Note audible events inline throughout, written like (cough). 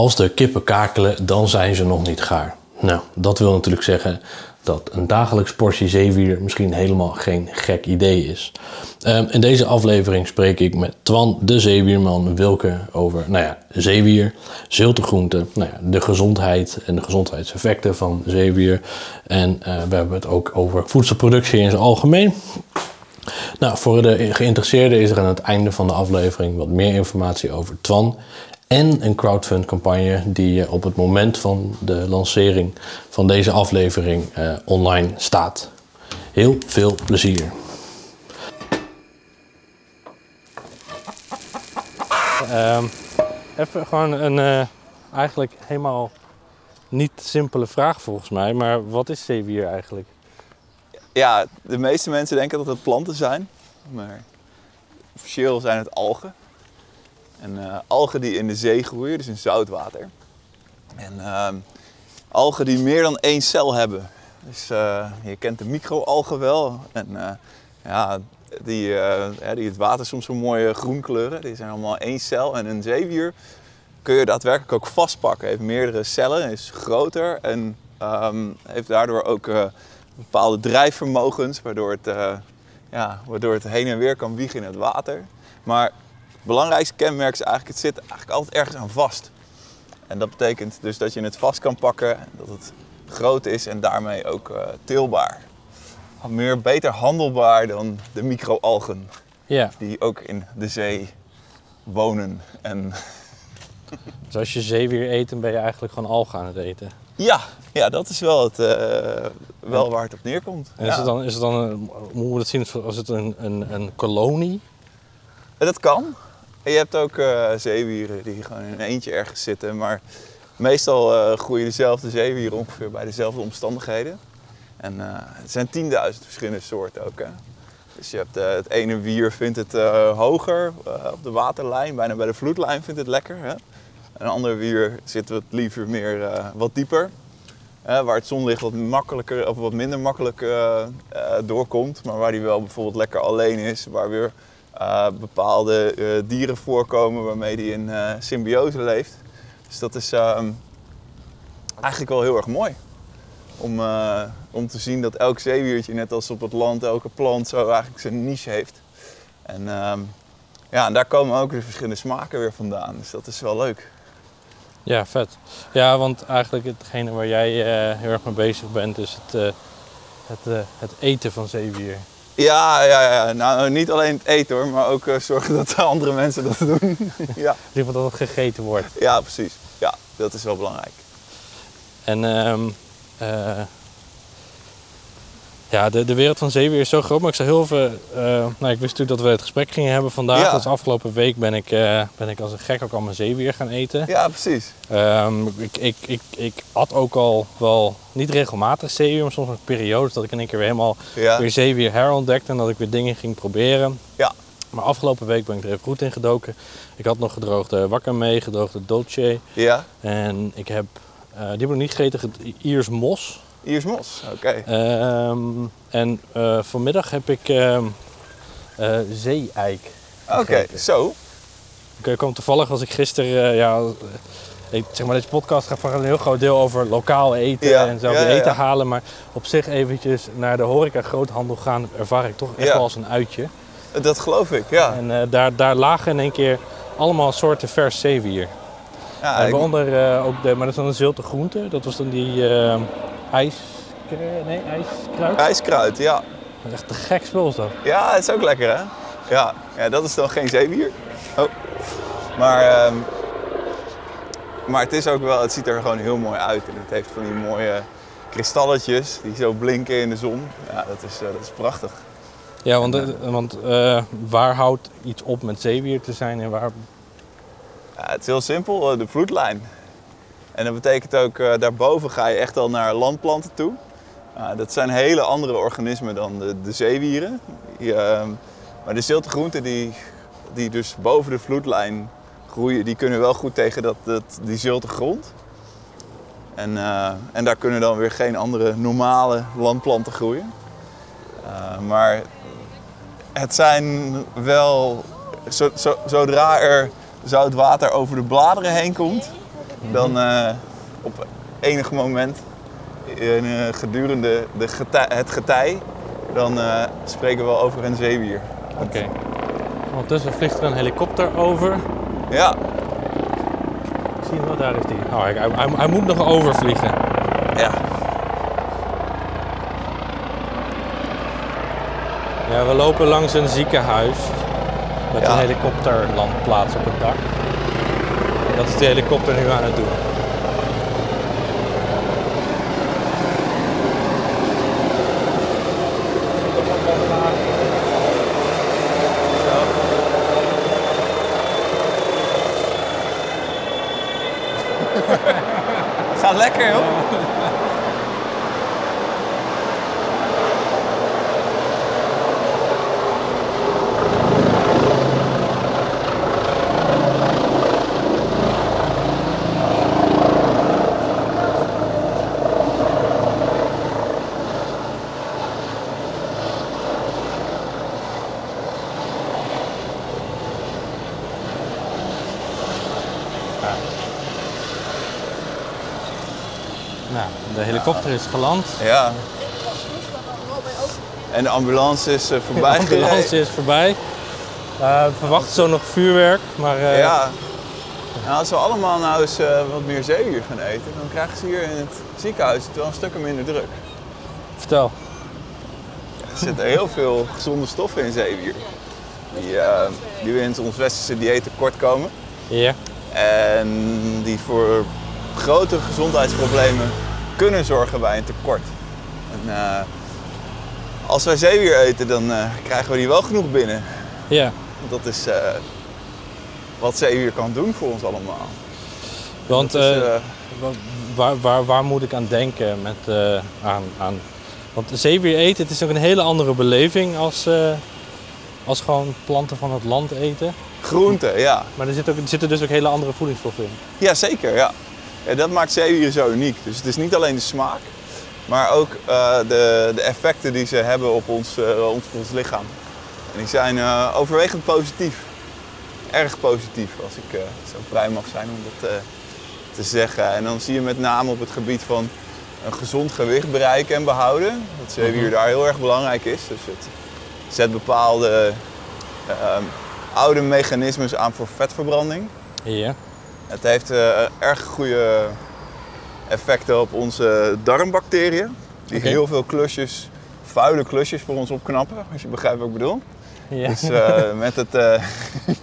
Als de kippen kakelen, dan zijn ze nog niet gaar. Nou, dat wil natuurlijk zeggen dat een dagelijks portie zeewier misschien helemaal geen gek idee is. Um, in deze aflevering spreek ik met Twan, de zeewierman Wilke, over nou ja, zeewier, ziltegroenten, nou ja, de gezondheid en de gezondheidseffecten van zeewier. En uh, we hebben het ook over voedselproductie in zijn algemeen. Nou, voor de geïnteresseerden is er aan het einde van de aflevering wat meer informatie over Twan en een crowdfund campagne die op het moment van de lancering van deze aflevering uh, online staat. Heel veel plezier. Um, even gewoon een uh, eigenlijk helemaal niet simpele vraag volgens mij, maar wat is zeewier eigenlijk? Ja, de meeste mensen denken dat het planten zijn, maar officieel zijn het algen. En uh, algen die in de zee groeien, dus in zoutwater. En uh, algen die meer dan één cel hebben. Dus uh, je kent de microalgen wel. En uh, ja, die, die het water soms zo mooi groen kleuren. Die zijn allemaal één cel. En een zeewier kun je daadwerkelijk ook vastpakken. Heeft meerdere cellen, is groter en um, heeft daardoor ook bepaalde drijfvermogens. Waardoor het, ja, waardoor het heen en weer kan wiegen in het water. Maar belangrijkste kenmerk is eigenlijk, het zit eigenlijk altijd ergens aan vast. En dat betekent dus dat je het vast kan pakken, dat het groot is en daarmee ook uh, teelbaar. Meer beter handelbaar dan de microalgen. Ja. Die ook in de zee wonen. En (laughs) dus als je zeewier eet, dan ben je eigenlijk gewoon algen aan het eten? Ja, ja dat is wel, het, uh, wel waar het op neerkomt. En is, het dan, is het dan, een, hoe moet dat zien, als het een, een, een kolonie? Dat kan. Je hebt ook uh, zeewieren die gewoon in een eentje ergens zitten. Maar meestal uh, groeien dezelfde zeewieren ongeveer bij dezelfde omstandigheden. En uh, het zijn 10.000 verschillende soorten ook. Hè. Dus je hebt het ene wier vindt het hoger op de waterlijn, bijna bij de vloedlijn vindt het lekker. Hè. Een ander wier zit wat liever meer wat dieper. waar het zonlicht wat makkelijker of wat minder makkelijk doorkomt. Maar waar die wel bijvoorbeeld lekker alleen is. Waar weer uh, bepaalde uh, dieren voorkomen waarmee die in uh, symbiose leeft. Dus dat is ehm, eigenlijk wel heel erg mooi. Om, om te zien dat elk zeewiertje, net als op het land, elke plant zo eigenlijk zijn niche heeft. En, ehm, ja, en daar komen ook de verschillende smaken weer vandaan. Dus dat is wel leuk. Ja, vet. Ja, want eigenlijk hetgene waar jij heel erg mee bezig bent is het, het, het eten van zeewier. Ja, ja, ja, nou niet alleen het eten hoor, maar ook uh, zorgen dat andere mensen dat doen. (laughs) ja. In ieder dat het gegeten wordt. Ja, precies. Ja, dat is wel belangrijk. En um, uh, ja, de, de wereld van zeewier is zo groot, maar ik zou heel even... Uh, nou, ik wist natuurlijk dat we het gesprek gingen hebben vandaag. Ja. Dus afgelopen week ben ik, uh, ben ik als een gek ook al mijn zeewier gaan eten. Ja, precies. Um, ik, ik, ik, ik at ook al wel niet regelmatig zeewier, maar soms met periodes dat ik in één keer weer helemaal ja. weer zeewier herontdekte en dat ik weer dingen ging proberen. Ja. Maar afgelopen week ben ik er even goed in gedoken. Ik had nog gedroogde wakame, gedroogde dolce. Ja. En ik heb, uh, die heb ik nog niet gegeten, Iers mos. Iers mos, oké. Okay. Um, en uh, vanmiddag heb ik um, uh, zee-eik. Oké, okay, zo. Ik kwam toevallig, was ik gisteren, ja, ik, zeg maar, deze podcast gaat voor een heel groot deel over lokaal eten ja, en zelf ja, eten ja. halen. Maar op zich eventjes naar de horeca groothandel gaan, ervaar ik toch echt wel als een uitje. Dat geloof ik, ja. En daar, daar lagen in één keer allemaal soorten vers zeewier. Ja, ik... Waaronder ook de, maar dat is dan een zilte groente. Dat was dan die ijs... Nee, ijskruid? IJskruid, ja. Dat is echt te gek spul is dat. Ja, het is ook lekker hè? Ja, ja dat is dan geen zeewier. Oh. Maar, um, maar het is ook wel, het ziet er gewoon heel mooi uit. En het heeft van die mooie kristalletjes die zo blinken in de zon. Ja, dat is, uh, dat is prachtig. Ja, want, want waar houdt iets op met zeewier te zijn en waar... Het is heel simpel, de vloedlijn. En dat betekent ook, uh, daarboven ga je echt al naar landplanten toe. Uh, dat zijn hele andere organismen dan de, de zeewieren. Uh, maar de ziltegroenten die, die dus boven de vloedlijn groeien, die kunnen wel goed tegen dat, dat, die zilte grond. En, uh, en daar kunnen dan weer geen andere normale landplanten groeien. maar het zijn wel, zo, zo, zodra er zout water over de bladeren heen komt, dan eh, op enig moment in, eh, gedurende de getij, het getij, dan eh, spreken we wel over een zeewier. Oké. Ondertussen vliegt er een helikopter over. Ja, Zie je wel, daar is die. Oh, hij, hij, hij moet nog overvliegen. ja. Ja, we lopen langs een ziekenhuis met Ja. een helikopterlandplaats op het dak. Dat is de helikopter nu aan het doen. Gaat lekker joh. Nou, de helikopter is geland. Ja. En de ambulance is eh, (laughs) De voorbij ambulance gereden. is voorbij. Eh, we verwachten zo nog vuurwerk, maar eh, Ja. Nou, als we allemaal nou eens wat meer zeewier gaan eten, dan krijgen ze hier in het ziekenhuis het wel een stuk minder druk. vertel. Er zitten heel veel gezonde stoffen in zeewier. Die, die we in ons westerse dieet tekort komen. Ja. En die voor grote gezondheidsproblemen kunnen zorgen bij een tekort. En, eh, als wij zeewier eten, dan eh, krijgen we die wel genoeg binnen. Ja. Dat is eh, wat zeewier kan doen voor ons allemaal. Want is, waar, waar, waar moet ik aan denken met, aan, aan... Want zeewier eten, het is ook een hele andere beleving als, als gewoon planten van het land eten. groenten, ja. Maar er, zit ook, er zitten dus ook hele andere voedingsstoffen in. Ja, zeker. Ja. Ja, dat maakt zeewier zo uniek. Dus het is niet alleen de smaak, maar ook eh, de, de effecten die ze hebben op ons, eh, ons, ons lichaam. En die zijn eh, overwegend positief. Erg positief, als ik zo vrij mag zijn om dat te zeggen. En dan zie je met name op het gebied van een gezond gewicht bereiken en behouden. Dat zeewier Mhm. daar heel erg belangrijk is. Dus het zet bepaalde oude mechanismes aan voor vetverbranding. Ja. Het heeft eh, erg goede effecten op onze darmbacteriën. Die heel veel klusjes, vuile klusjes voor ons opknappen, als je begrijpt wat ik bedoel. ja. Dus eh, met het, eh,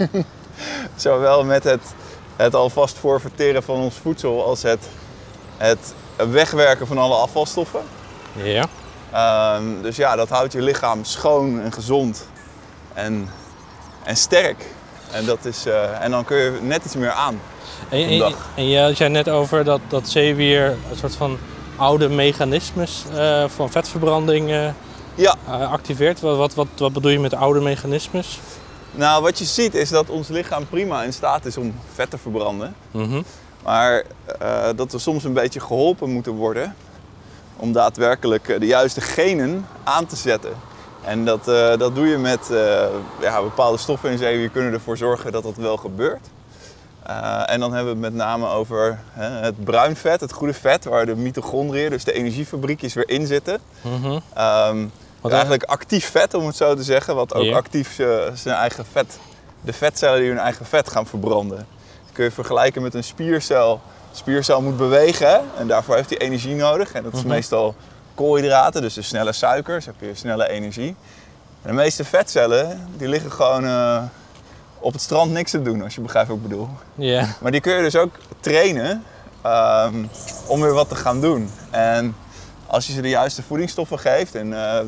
(laughs) zowel met het, het alvast voorverteren van ons voedsel als het, het wegwerken van alle afvalstoffen. ja. Ehm, dus ja, dat houdt je lichaam schoon en gezond en, en sterk. En, dat is, en dan kun je net iets meer aan. En, en, en jij net over dat, dat zeewier een soort van oude mechanismes eh, van vetverbranding eh, Ja, eh, activeert. Wat, wat, wat, wat bedoel je met oude mechanismes? Nou, wat je ziet is dat ons lichaam prima in staat is om vet te verbranden. Mhm. Maar dat we soms een beetje geholpen moeten worden om daadwerkelijk de juiste genen aan te zetten. En dat, dat doe je met ja, bepaalde stoffen in zeewier kunnen ervoor zorgen dat dat wel gebeurt. Eh, en dan hebben we het met name over hè, het bruin vet, het goede vet, waar de mitochondriën, dus de energiefabriekjes, weer in zitten. Mhm. Ehm, Wat eigenlijk actief vet, om het zo te zeggen, wat ook actief eh, zijn eigen vet, de vetcellen die hun eigen vet gaan verbranden. Dat kun je vergelijken met een spiercel. Een spiercel moet bewegen hè, en daarvoor heeft hij energie nodig. En dat is Mhm. meestal koolhydraten, dus de snelle suikers, heb je snelle energie. En de meeste vetcellen die liggen gewoon eh, op het strand niks te doen, als je begrijpt wat ik bedoel. Ja. Maar die kun je dus ook trainen ehm, om weer wat te gaan doen. En als je ze de juiste voedingsstoffen geeft, en eh eh,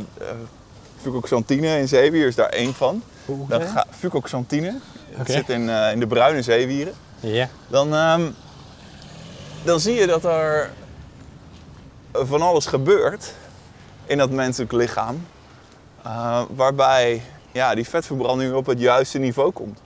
fucoxantine in zeewier is daar één van. Hoe Dan ga, fucoxantine, dat zit in, eh, in de bruine zeewieren. Ja. Dan, ehm, dan zie je dat er van alles gebeurt in dat menselijk lichaam. waarbij ja, die vetverbranding op het juiste niveau komt.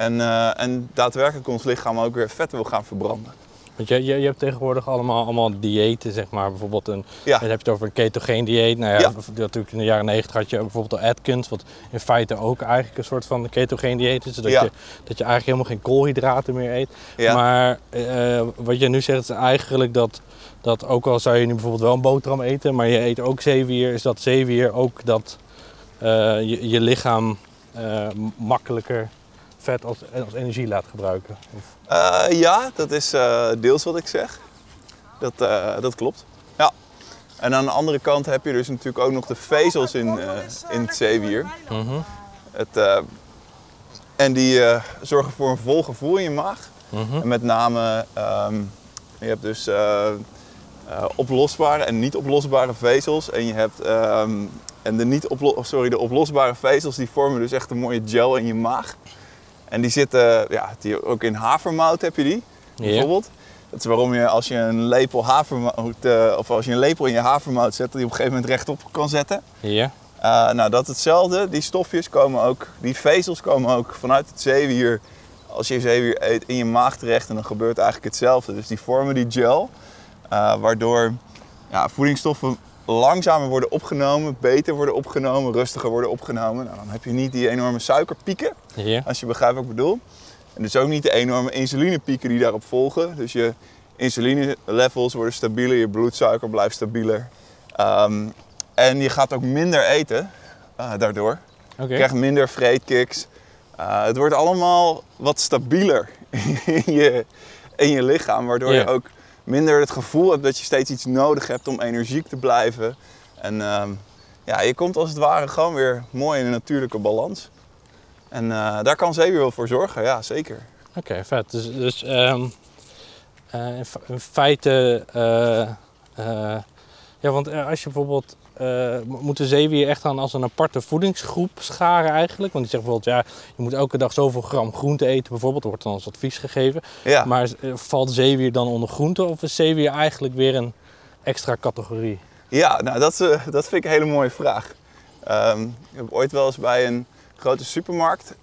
En, eh, en daadwerkelijk ons lichaam ook weer vet wil gaan verbranden. Want je, je, je hebt tegenwoordig allemaal, allemaal diëten, zeg maar. Bijvoorbeeld een, Ja. dan heb je het over een ketogeen dieet. Nou ja, Ja. natuurlijk in de jaren 90 had je bijvoorbeeld de Atkins, wat in feite ook eigenlijk een soort van ketogeen dieet is. Dat, Ja. je, dat je eigenlijk helemaal geen koolhydraten meer eet. Ja. Maar eh, wat je nu zegt is eigenlijk dat, dat ook al zou je nu bijvoorbeeld wel een boterham eten, maar je eet ook zeewier, is dat zeewier ook dat eh, je, je lichaam makkelijker vet als, als energie laat gebruiken. Of- Eh, ja, dat is eh, deels wat ik zeg. Dat, eh, dat klopt. Ja. En aan de andere kant heb je dus natuurlijk ook nog de vezels in, eh, in het zeewier. Mhm. Het, eh, en die eh, zorgen voor een vol gevoel in je maag. Mhm. En met name, ehm, je hebt dus eh, eh, oplosbare en niet oplosbare vezels. En je hebt ehm, en de, niet oplo- sorry, de oplosbare vezels die vormen dus echt een mooie gel in je maag. En die zitten, ja, die, ook in havermout heb je die, bijvoorbeeld. Dat is waarom je als je een lepel havermout, eh, of als je een lepel in je havermout zet, die op een gegeven moment rechtop kan zetten. Ja. Uh, nou, dat hetzelfde. Die stofjes komen ook, die vezels komen ook vanuit het zeewier. Als je zeewier eet in je maag terecht en dan gebeurt eigenlijk hetzelfde. Dus die vormen die gel, uh, waardoor ja, voedingsstoffen langzamer worden opgenomen, beter worden opgenomen, rustiger worden opgenomen. Nou, dan heb je niet die enorme suikerpieken, Ja. als je begrijpt wat ik bedoel. En dus ook niet de enorme insulinepieken die daarop volgen. Dus je insuline levels worden stabieler, je bloedsuiker blijft stabieler. Um, en je gaat ook minder eten uh, daardoor. Oké. Je krijgt minder vreetkicks. Uh, het wordt allemaal wat stabieler (laughs) in je, in je lichaam. Waardoor je ook minder het gevoel hebt dat je steeds iets nodig hebt om energiek te blijven. En um, ja, je komt als het ware gewoon weer mooi in een natuurlijke balans. En uh, daar kan zeewier wel voor zorgen, ja zeker. Oké, vet. Dus, dus ehm, eh, in, fe- in feite, eh, eh, ja, want eh, als je bijvoorbeeld, eh, mo- moet de zeewier echt dan als een aparte voedingsgroep scharen eigenlijk? Want die zegt bijvoorbeeld, ja, je moet elke dag zoveel gram groente eten bijvoorbeeld, wordt dan als advies gegeven. Ja. Maar eh, valt zeewier dan onder groente of is zeewier eigenlijk weer een extra categorie? Ja, nou dat, eh, dat vind ik een hele mooie vraag. Ehm, ik heb ooit wel eens bij een grote supermarkt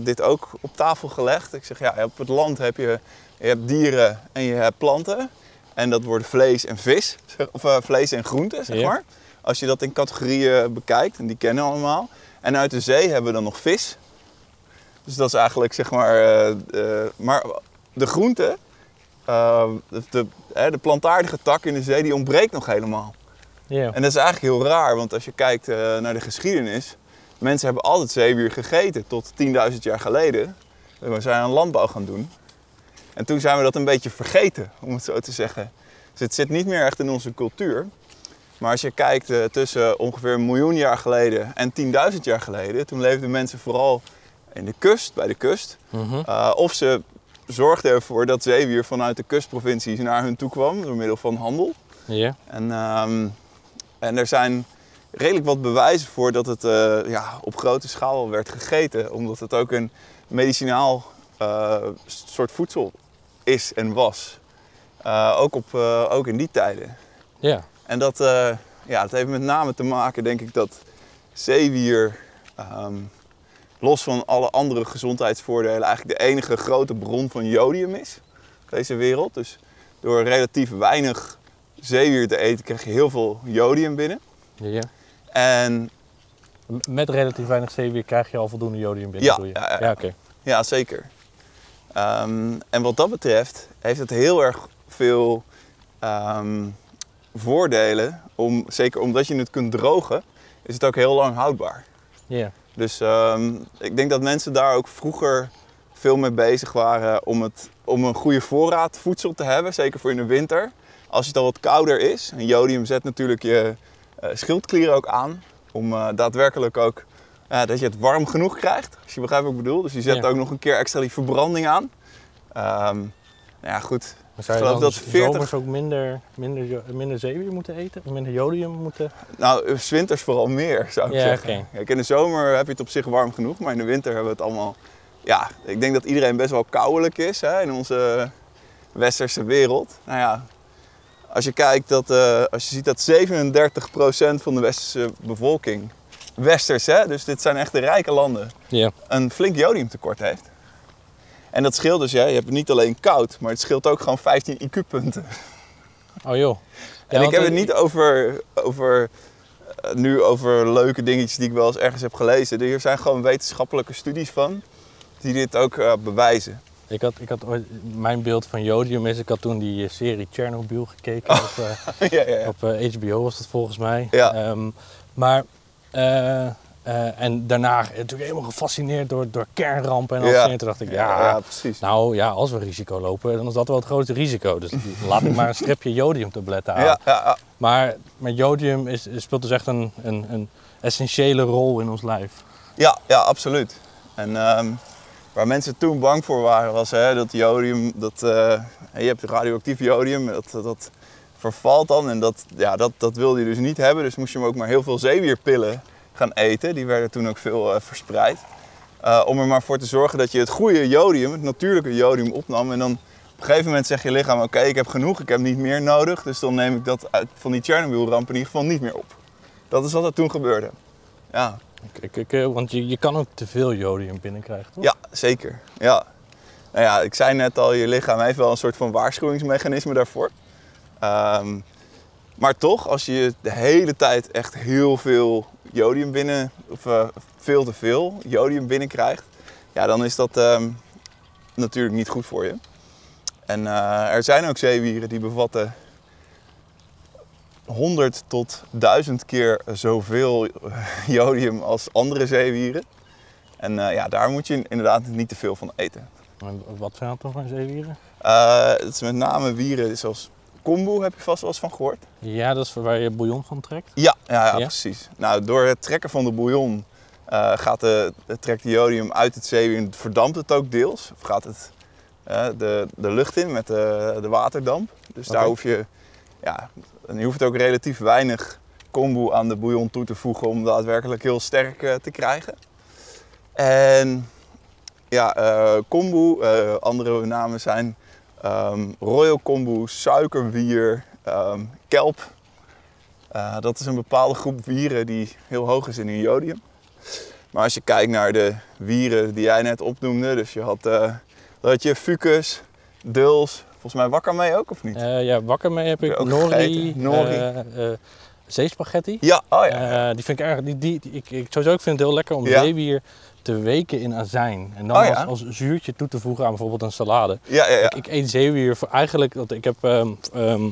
dit ook op tafel gelegd. Ik zeg, ja, op het land heb je, je hebt dieren en je hebt planten. En dat wordt vlees en vis, of vlees en groenten, zeg Ja. Als je dat in categorieën bekijkt, en die kennen we allemaal. En uit de zee hebben we dan nog vis. Dus dat is eigenlijk, zeg maar, eh, eh, maar de groenten, eh, de, de, plantaardige tak in de zee, die ontbreekt nog helemaal. En dat is eigenlijk heel raar, want als je kijkt naar de geschiedenis, mensen hebben altijd zeewier gegeten tot 10.000 jaar geleden. We zijn aan landbouw gaan doen. En toen zijn we dat een beetje vergeten, om het zo te zeggen. Dus het zit niet meer echt in onze cultuur. Maar als je kijkt eh, tussen ongeveer een miljoen jaar geleden en 10.000 jaar geleden, toen leefden mensen vooral in de kust, bij de kust. Mhm. Uh, of ze zorgden ervoor dat zeewier vanuit de kustprovincies naar hun toe kwam door middel van handel. En, ehm, en er zijn redelijk wat bewijzen voor dat het eh, ja, op grote schaal al werd gegeten. Omdat het ook een medicinaal eh, soort voedsel is en was. Eh, ook, op, eh, ook in die tijden. Ja. En dat, eh, ja, dat heeft met name te maken, denk ik, dat zeewier, ehm, los van alle andere gezondheidsvoordelen, eigenlijk de enige grote bron van jodium is. op Deze wereld. Dus door relatief weinig zeewier te eten krijg je heel veel jodium binnen. ja. En M- Met relatief weinig zeewier krijg je al voldoende jodium binnen, Ja, bedoel je? ja, ja. ja oké. ja, zeker. Ehm, en wat dat betreft heeft het heel erg veel ehm, voordelen. Om, zeker omdat je het kunt drogen, is het ook heel lang houdbaar. Ja. Dus ehm, ik denk dat mensen daar ook vroeger veel mee bezig waren om, het, om een goede voorraad voedsel te hebben, zeker voor in de winter. Als het al wat kouder is, en jodium zet natuurlijk je eh, schildklieren ook aan, om eh, daadwerkelijk ook dat je het warm genoeg krijgt, als je begrijpt wat ik bedoel. Dus je zet ook nog een keer extra die verbranding aan. Ehm, nou ja, goed. Zou je geloof dan dat dat 40 zomers ook minder, minder, minder zeewier moeten eten? Of minder jodium moeten... Nou, 's winters vooral meer, zou ik Ja, zeggen. Kijk, in de zomer heb je het op zich warm genoeg, maar in de winter hebben we het allemaal... Ja, ik denk dat iedereen best wel koudelijk is hè, in onze westerse wereld. Nou ja, als je kijkt dat, eh, als je ziet dat 37% van de westerse bevolking, westers hè, dus dit zijn echt de rijke landen, Ja. een flink jodiumtekort heeft. En dat scheelt dus, ja, je hebt het niet alleen koud, maar het scheelt ook gewoon 15 IQ-punten. Oh joh. En Ja, ik heb het niet over, over, eh, nu over leuke dingetjes die ik wel eens ergens heb gelezen. Er zijn gewoon wetenschappelijke studies van die dit ook eh, bewijzen. Ik had, ik had ooit, mijn beeld van jodium is, ik had toen die eh, serie Chernobyl gekeken op, eh, (laughs) ja, ja, op HBO was dat volgens mij. Ja. Ehm, maar, eh, eh, en daarna natuurlijk helemaal gefascineerd door, door kernrampen en al Ja. dat. En toen dacht ik, ja, ja, precies. nou ja, als we risico lopen, dan is dat wel het grootste risico. Dus (laughs) laat ik maar een stripje jodiumtabletten aan. ja, ja. Maar, maar jodium is, speelt dus echt een, een, een essentiële rol in ons lijf. Ja, ja, absoluut. En ehm, waar mensen toen bang voor waren, was hè, dat jodium, dat, eh, je hebt radioactief jodium, dat, dat vervalt dan. En dat, ja, dat, dat wilde je dus niet hebben. Dus moest je hem ook maar heel veel zeewierpillen gaan eten. Die werden toen ook veel eh, verspreid. Eh, om er maar voor te zorgen dat je het goede jodium, het natuurlijke jodium opnam. En dan op een gegeven moment zegt je lichaam, oké, ik heb genoeg, ik heb niet meer nodig. Dus dan neem ik dat uit, van die Chernobyl-ramp in ieder geval niet meer op. Dat is wat er toen gebeurde. Ja. Ik, ik, eh, want je, je kan ook te veel jodium binnenkrijgen, toch? Ja, zeker. Ja. Nou ja, ik zei net al, je lichaam heeft wel een soort van waarschuwingsmechanisme daarvoor. Ehm, maar toch, als je de hele tijd echt heel veel jodium binnen, of eh, veel te veel jodium binnenkrijgt, ja, dan is dat ehm, natuurlijk niet goed voor je. En eh, er zijn ook zeewieren die bevatten 100 tot 1000 keer zoveel (laughs) jodium als andere zeewieren. En eh, ja, daar moet je inderdaad niet te veel van eten. En wat zijn dat dan voor zeewieren? Het is met name wieren zoals kombu, heb je vast wel eens van gehoord? Ja, dat is waar je bouillon van trekt. Ja, ja, ja, Ja? precies. Nou, door het trekken van de bouillon eh, gaat de, het trekt de jodium uit het zeewier en verdampt het ook deels. Of gaat het eh, de, de lucht in met de, de waterdamp. Dus daar hoef je, ja, en je hoeft ook relatief weinig kombu aan de bouillon toe te voegen om daadwerkelijk heel sterk eh, te krijgen. En ja, kombu, andere namen zijn ehm, royal kombu, suikerwier, ehm, kelp. Eh, dat is een bepaalde groep wieren die heel hoog is in hun jodium. Maar als je kijkt naar de wieren die jij net opnoemde, dus je had, had je fucus, duls, volgens mij wakker mee ook of niet? Eh, ja, wakker mee heb ik nori? Nori. zeespaghetti. Ja, oh ja. Die vind ik erg, die, die, die- ik, ik, sowieso ik vind het heel lekker om Ja. zeewier te weken in azijn. En dan Oh ja. als, als zuurtje toe te voegen aan bijvoorbeeld een salade. ja, ja, ja. Ik, ik eet zeewier voor eigenlijk, want ik heb ehm, ehm,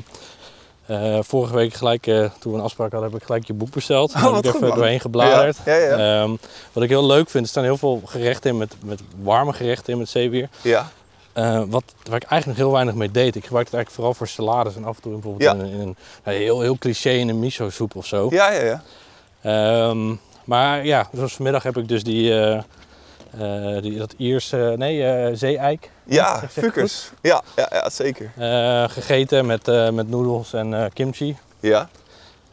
eh, vorige week gelijk, eh, toen we een afspraak hadden, heb ik gelijk je boek besteld. Oh, heb ik even man. doorheen gebladerd. Ja, ja, ja. Ehm, wat ik heel leuk vind, er staan heel veel gerechten in met, met warme gerechten in met zeewier. ja. Eh, wat, waar ik eigenlijk nog heel weinig mee deed. Ik gebruik het eigenlijk vooral voor salades en af en toe bijvoorbeeld in, een- in een heel, heel cliché in een miso soep of zo. Ja, ja, ja. Maar ja, zoals vanmiddag heb ik dus die, eh, eh, die dat Ierse, nee, eh zee-eik Ja, fucus. Ja, ja, ja, zeker. gegeten met, met noedels en kimchi. Ja,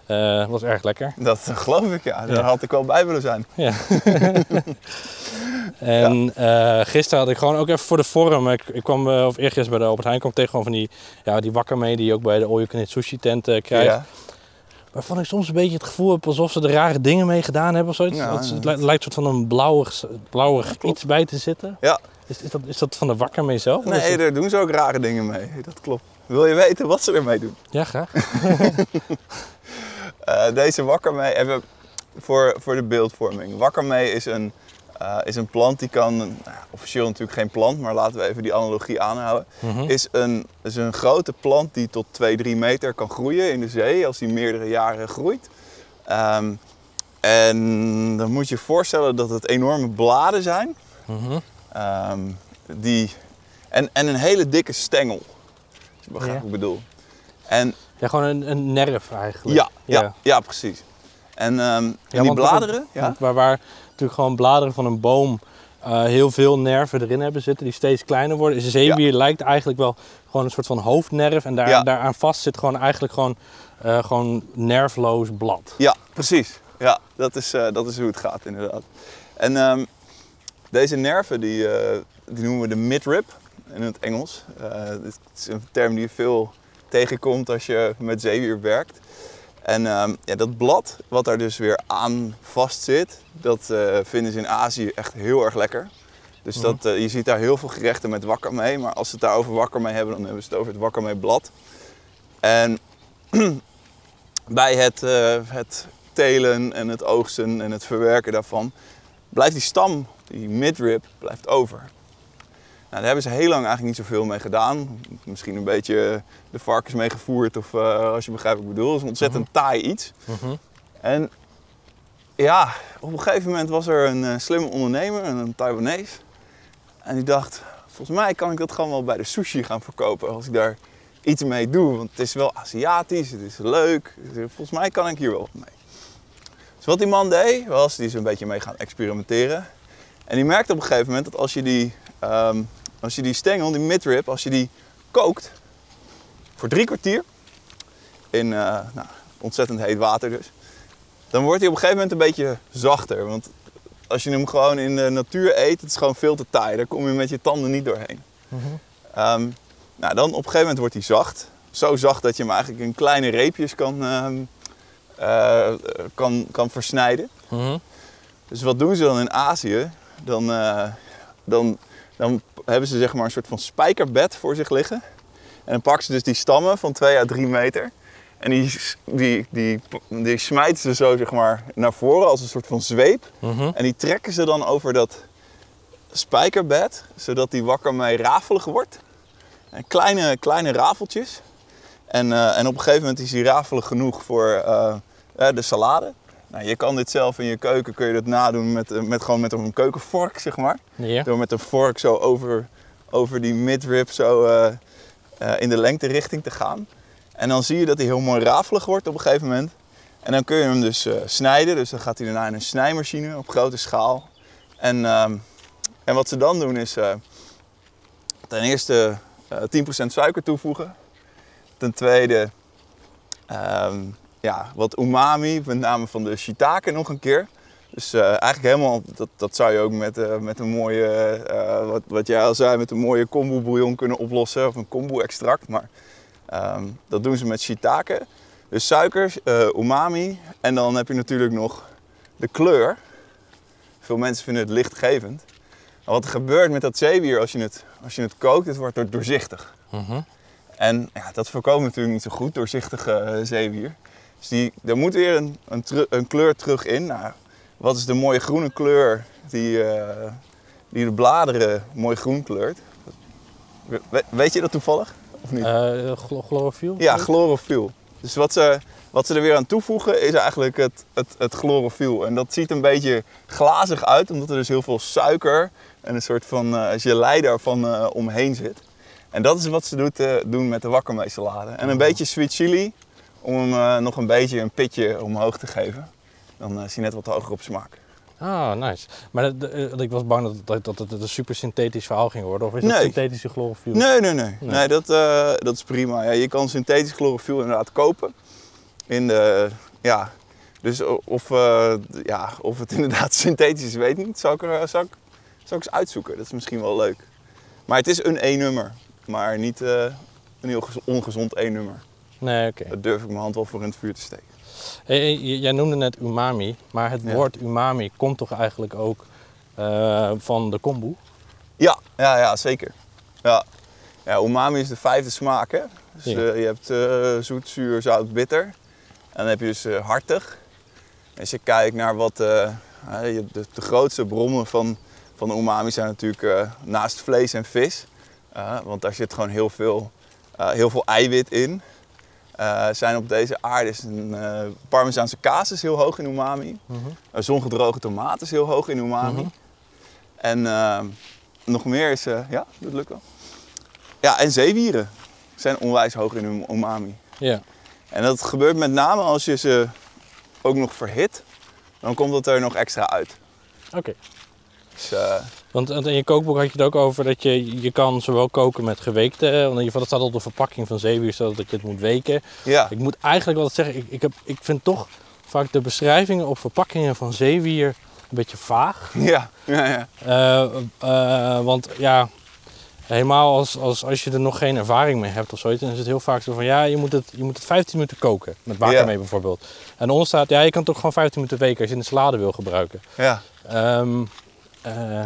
Eh was erg lekker. dat geloof ik, ja. Daar Ja. had ik wel bij willen zijn. Ja. (laughs) en eh, gisteren had ik gewoon ook even voor de vorm. Ik, ik kwam, of eergisteren bij de Albert Heijn, kwam tegen gewoon van die, ja, die wakker mee die je ook bij de Can Eat Sushi tent krijgt. Waarvan ik soms een beetje het gevoel heb alsof ze er rare dingen mee gedaan hebben of zoiets. Ja, Dat- ja. het li- lijkt een soort van een blauwig, blauwig iets bij te zitten. Ja. Is, is, dat, is dat van de wakker mee zelf? Nee, daar doen ze ook rare dingen mee. Dat klopt. Wil je weten wat ze ermee doen? Ja, graag. (laughs) Eh, deze wakkermee, even voor, voor de beeldvorming. Wakkermee is een, eh, is een plant die kan, nou, officieel natuurlijk geen plant, maar laten we even die analogie aanhouden. Mhm. Is een, is een grote plant die tot 2, 3 meter kan groeien in de zee als die meerdere jaren groeit. Ehm, en dan moet je je voorstellen dat het enorme bladen zijn. Mhm. Ehm, die, en, en een hele dikke stengel. Als je begrijpt Ja. wat ik bedoel. En Ja, gewoon een, een nerf eigenlijk. ja, ja, ja. precies. En, ehm, en die bladeren, ja, Waar, waar natuurlijk gewoon bladeren van een boom eh, heel veel nerven erin hebben zitten, die steeds kleiner worden. Een zeewier lijkt eigenlijk wel gewoon een soort van hoofdnerf. En daar, Ja. daaraan vast zit gewoon eigenlijk gewoon, eh, gewoon nerveloos blad. ja, precies. Ja, dat is, eh, dat is hoe het gaat inderdaad. En ehm, deze nerven die, die noemen we de midrib in het Engels. Het is een term die je veel tegenkomt als je met zeewier werkt. En ehm, ja, dat blad, wat daar dus weer aan vast zit, dat eh, vinden ze in Azië echt heel erg lekker. Dus dat, eh, je ziet daar heel veel gerechten met wakkermee. Maar als ze het daar over wakkermee hebben, dan hebben ze het over het wakkermeeblad. En (clears throat) bij het, eh, het telen en het oogsten en het verwerken daarvan... blijft die stam, die midrib, blijft over. Nou, daar hebben ze heel lang eigenlijk niet zoveel mee gedaan. Misschien een beetje de varkens mee gevoerd of eh, als je begrijpt wat ik bedoel. Het is een ontzettend taai iets. Mhm. En ja, op een gegeven moment was er een eh, slimme ondernemer, een Taiwanese. En die dacht, volgens mij kan ik dat gewoon wel bij de sushi gaan verkopen als ik daar iets mee doe. Want het is wel Aziatisch, het is leuk. Dus volgens mij kan ik hier wel wat mee. Dus wat die man deed, was die is een beetje mee gaan experimenteren. En die merkte op een gegeven moment dat als je die, ehm, als je die stengel, die midrib, als je die kookt voor drie kwartier in eh, nou, ontzettend heet water dus, dan wordt hij op een gegeven moment een beetje zachter. Want als je hem gewoon in de natuur eet, het is gewoon veel te taai. Daar kom je met je tanden niet doorheen. Ehm, nou, dan op een gegeven moment wordt hij zacht. Zo zacht dat je hem eigenlijk in kleine reepjes kan, ehm, eh, kan, kan versnijden. Mhm. Dus wat doen ze dan in Azië? Dan, eh, dan, dan hebben ze zeg maar een soort van spijkerbed voor zich liggen. En dan pakken ze dus die stammen van 2 à 3 meter. En die, die, die, die smijten ze zo zeg maar naar voren als een soort van zweep. Mhm. En die trekken ze dan over dat spijkerbed, zodat die wakkermee rafelig wordt. En kleine, kleine rafeltjes. En, eh, en op een gegeven moment is die rafelig genoeg voor eh, eh, de salade. Nou, je kan dit zelf in je keuken kun je dat nadoen met, eh, met, gewoon met een keukenvork, zeg maar. Ja. Door met een vork zo over, over die midrib zo eh, eh, in de lengterichting te gaan. En dan zie je dat hij heel mooi rafelig wordt op een gegeven moment. En dan kun je hem dus snijden. Dus dan gaat hij daarna in een snijmachine op grote schaal. En, ehm, en wat ze dan doen is ten eerste eh 10% suiker toevoegen. Ten tweede ehm, ja, wat umami, met name van de shiitake nog een keer. Dus eh, eigenlijk helemaal, dat, dat zou je ook met, eh, met een mooie, eh, wat, wat jij al zei, met een mooie kombu bouillon kunnen oplossen. Of een kombu extract. Maar ehm, dat doen ze met shiitake. Dus suiker, umami. En dan heb je natuurlijk nog de kleur. Veel mensen vinden het lichtgevend. Maar wat er gebeurt met dat zeewier als je het, als je het kookt, het wordt doorzichtig. Mhm. En ja, dat voorkomt natuurlijk niet zo goed, doorzichtige zeewier. Dus die, er moet weer een, een, een kleur terug in. Nou, wat is de mooie groene kleur die, eh, die de bladeren mooi groen kleurt? We- weet je dat toevallig? Of niet? Eh, chlo- chlorofiel? Ja, chlorofiel. Dus wat ze, wat ze er weer aan toevoegen is eigenlijk het, het, het chlorofiel. En dat ziet een beetje glazig uit, omdat er dus heel veel suiker en een soort van eh gelei daarvan eh, omheen zit. En dat is wat ze doet, eh, doen met de wakkermeesalade. En een beetje sweet chili, om hem eh, nog een beetje een pitje omhoog te geven. Dan eh, is hij net wat hoger op smaak. Ah, nice. Maar dat- dat- ik was bang dat, dat, dat het een super synthetisch verhaal ging worden. Of is het Nee. synthetische chlorofiel? Nee, nee, nee. Nee. nee dat, eh, dat is prima. Ja, je kan synthetisch chlorofiel inderdaad kopen. In de, ja, dus of, eh, ja, of het (laughs) inderdaad synthetisch is, weet ik niet. Zou ik, er, zou, ik, zou ik eens uitzoeken. Dat is misschien wel leuk. Maar het is een E-nummer. Maar niet eh, een heel gez- ongezond E-nummer. Nee, oké. Daar durf ik mijn hand wel voor in het vuur te steken. Hey, jij noemde net umami, maar het Ja. woord umami komt toch eigenlijk ook eh, van de kombu? Ja, ja, ja zeker. Ja. Ja, umami is de vijfde smaak. Hè? Dus, Ja. eh, je hebt eh, zoet, zuur, zout, bitter. En dan heb je dus hartig. Als je kijkt naar wat de, de grootste bronnen van, van de umami zijn natuurlijk naast vlees en vis. Want daar zit gewoon heel veel, heel veel eiwit in. Eh, zijn op deze aarde is een eh, Parmezaanse kaas is heel hoog in umami. Een zongedroogde tomaat is heel hoog in umami. Mhm. En nog meer is, ja, dat lukt wel. Ja, en zeewieren zijn onwijs hoog in hun umami. Ja. En dat gebeurt met name als je ze ook nog verhit, dan komt het er nog extra uit. Oké. Dus, Want in je kookboek had je het ook over dat je, je kan zowel koken met geweekte, eh, want in ieder geval dat staat op de verpakking van zeewier, zodat je het moet weken. ja, Ik moet eigenlijk wel zeggen, ik, ik, heb, ik vind toch vaak de beschrijvingen op verpakkingen van zeewier een beetje vaag. ja, ja, ja. Eh, eh, want ja, helemaal als, als, als je er nog geen ervaring mee hebt of zoiets, dan is het heel vaak zo van ja, je moet het, je moet het 15 minuten koken. Met water Ja. mee bijvoorbeeld. En onder staat, ja, je kan het ook gewoon 15 minuten weken als je in de salade wil gebruiken. ja. Ehm, eh,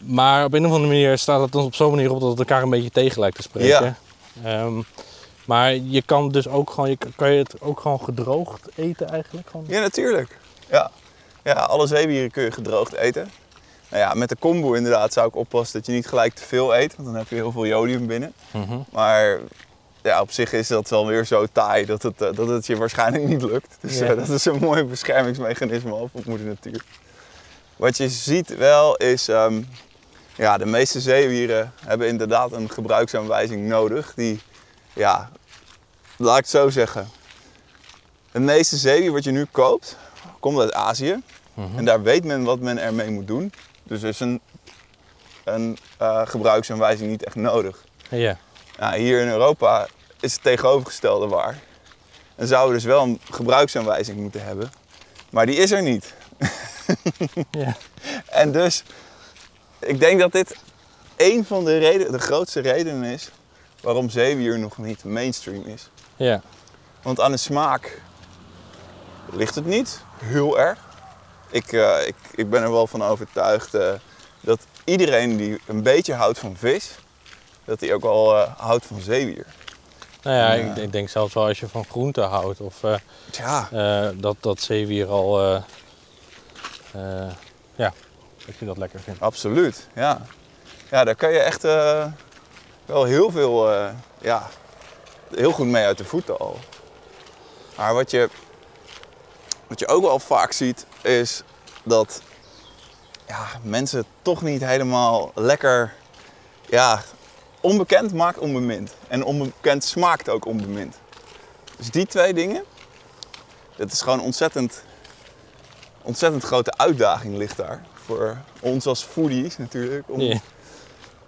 Maar op een of andere manier staat het dan op zo'n manier op dat het elkaar een beetje tegen lijkt te spreken. Ehm, maar je kan dus ook gewoon, je, kan- je het ook gewoon gedroogd eten eigenlijk? Gewoon? Ja, natuurlijk. Ja. ja, alle zeewieren kun je gedroogd eten. Nou ja, met de kombu inderdaad zou ik oppassen dat je niet gelijk te veel eet, want dan heb je heel veel jodium binnen. Mhm. Maar ja, op zich is dat wel weer zo taai dat het, eh, dat het je waarschijnlijk niet lukt. Dus Ja. eh, dat is een mooi beschermingsmechanisme op op moeder natuur. Wat je ziet wel is, ehm, ja, de meeste zeewieren hebben inderdaad een gebruiksaanwijzing nodig. Die, ja, laat ik het zo zeggen. Het meeste zeewier wat je nu koopt, komt uit Azië. Mhm. En daar weet men wat men ermee moet doen. Dus is een, een eh, gebruiksaanwijzing niet echt nodig. Ja. Nou, hier in Europa is het tegenovergestelde waar. Dan zouden we dus wel een gebruiksaanwijzing moeten hebben. Maar die is er niet. (laughs) Ja. En dus, ik denk dat dit een van de, reden, de grootste redenen is waarom zeewier nog niet mainstream is. Ja. Want aan de smaak ligt het niet heel erg. Ik, eh, ik, ik ben er wel van overtuigd eh, dat iedereen die een beetje houdt van vis, dat hij ook wel eh, houdt van zeewier. Nou ja. Ik, ik denk zelfs wel als je van groente houdt of Ja, dat, dat zeewier al, ja, dat je dat lekker vindt. absoluut. Ja, ja daar kan je echt eh, wel heel veel, eh, ja, heel goed mee uit de voeten al. Maar wat je, wat je ook wel vaak ziet, is dat ja, mensen toch niet helemaal lekker. Ja, onbekend maakt onbemind. En onbekend smaakt ook onbemind. Dus die twee dingen, dat is gewoon ontzettend, ontzettend grote uitdaging ligt daar. Voor ons als foodies natuurlijk. Om,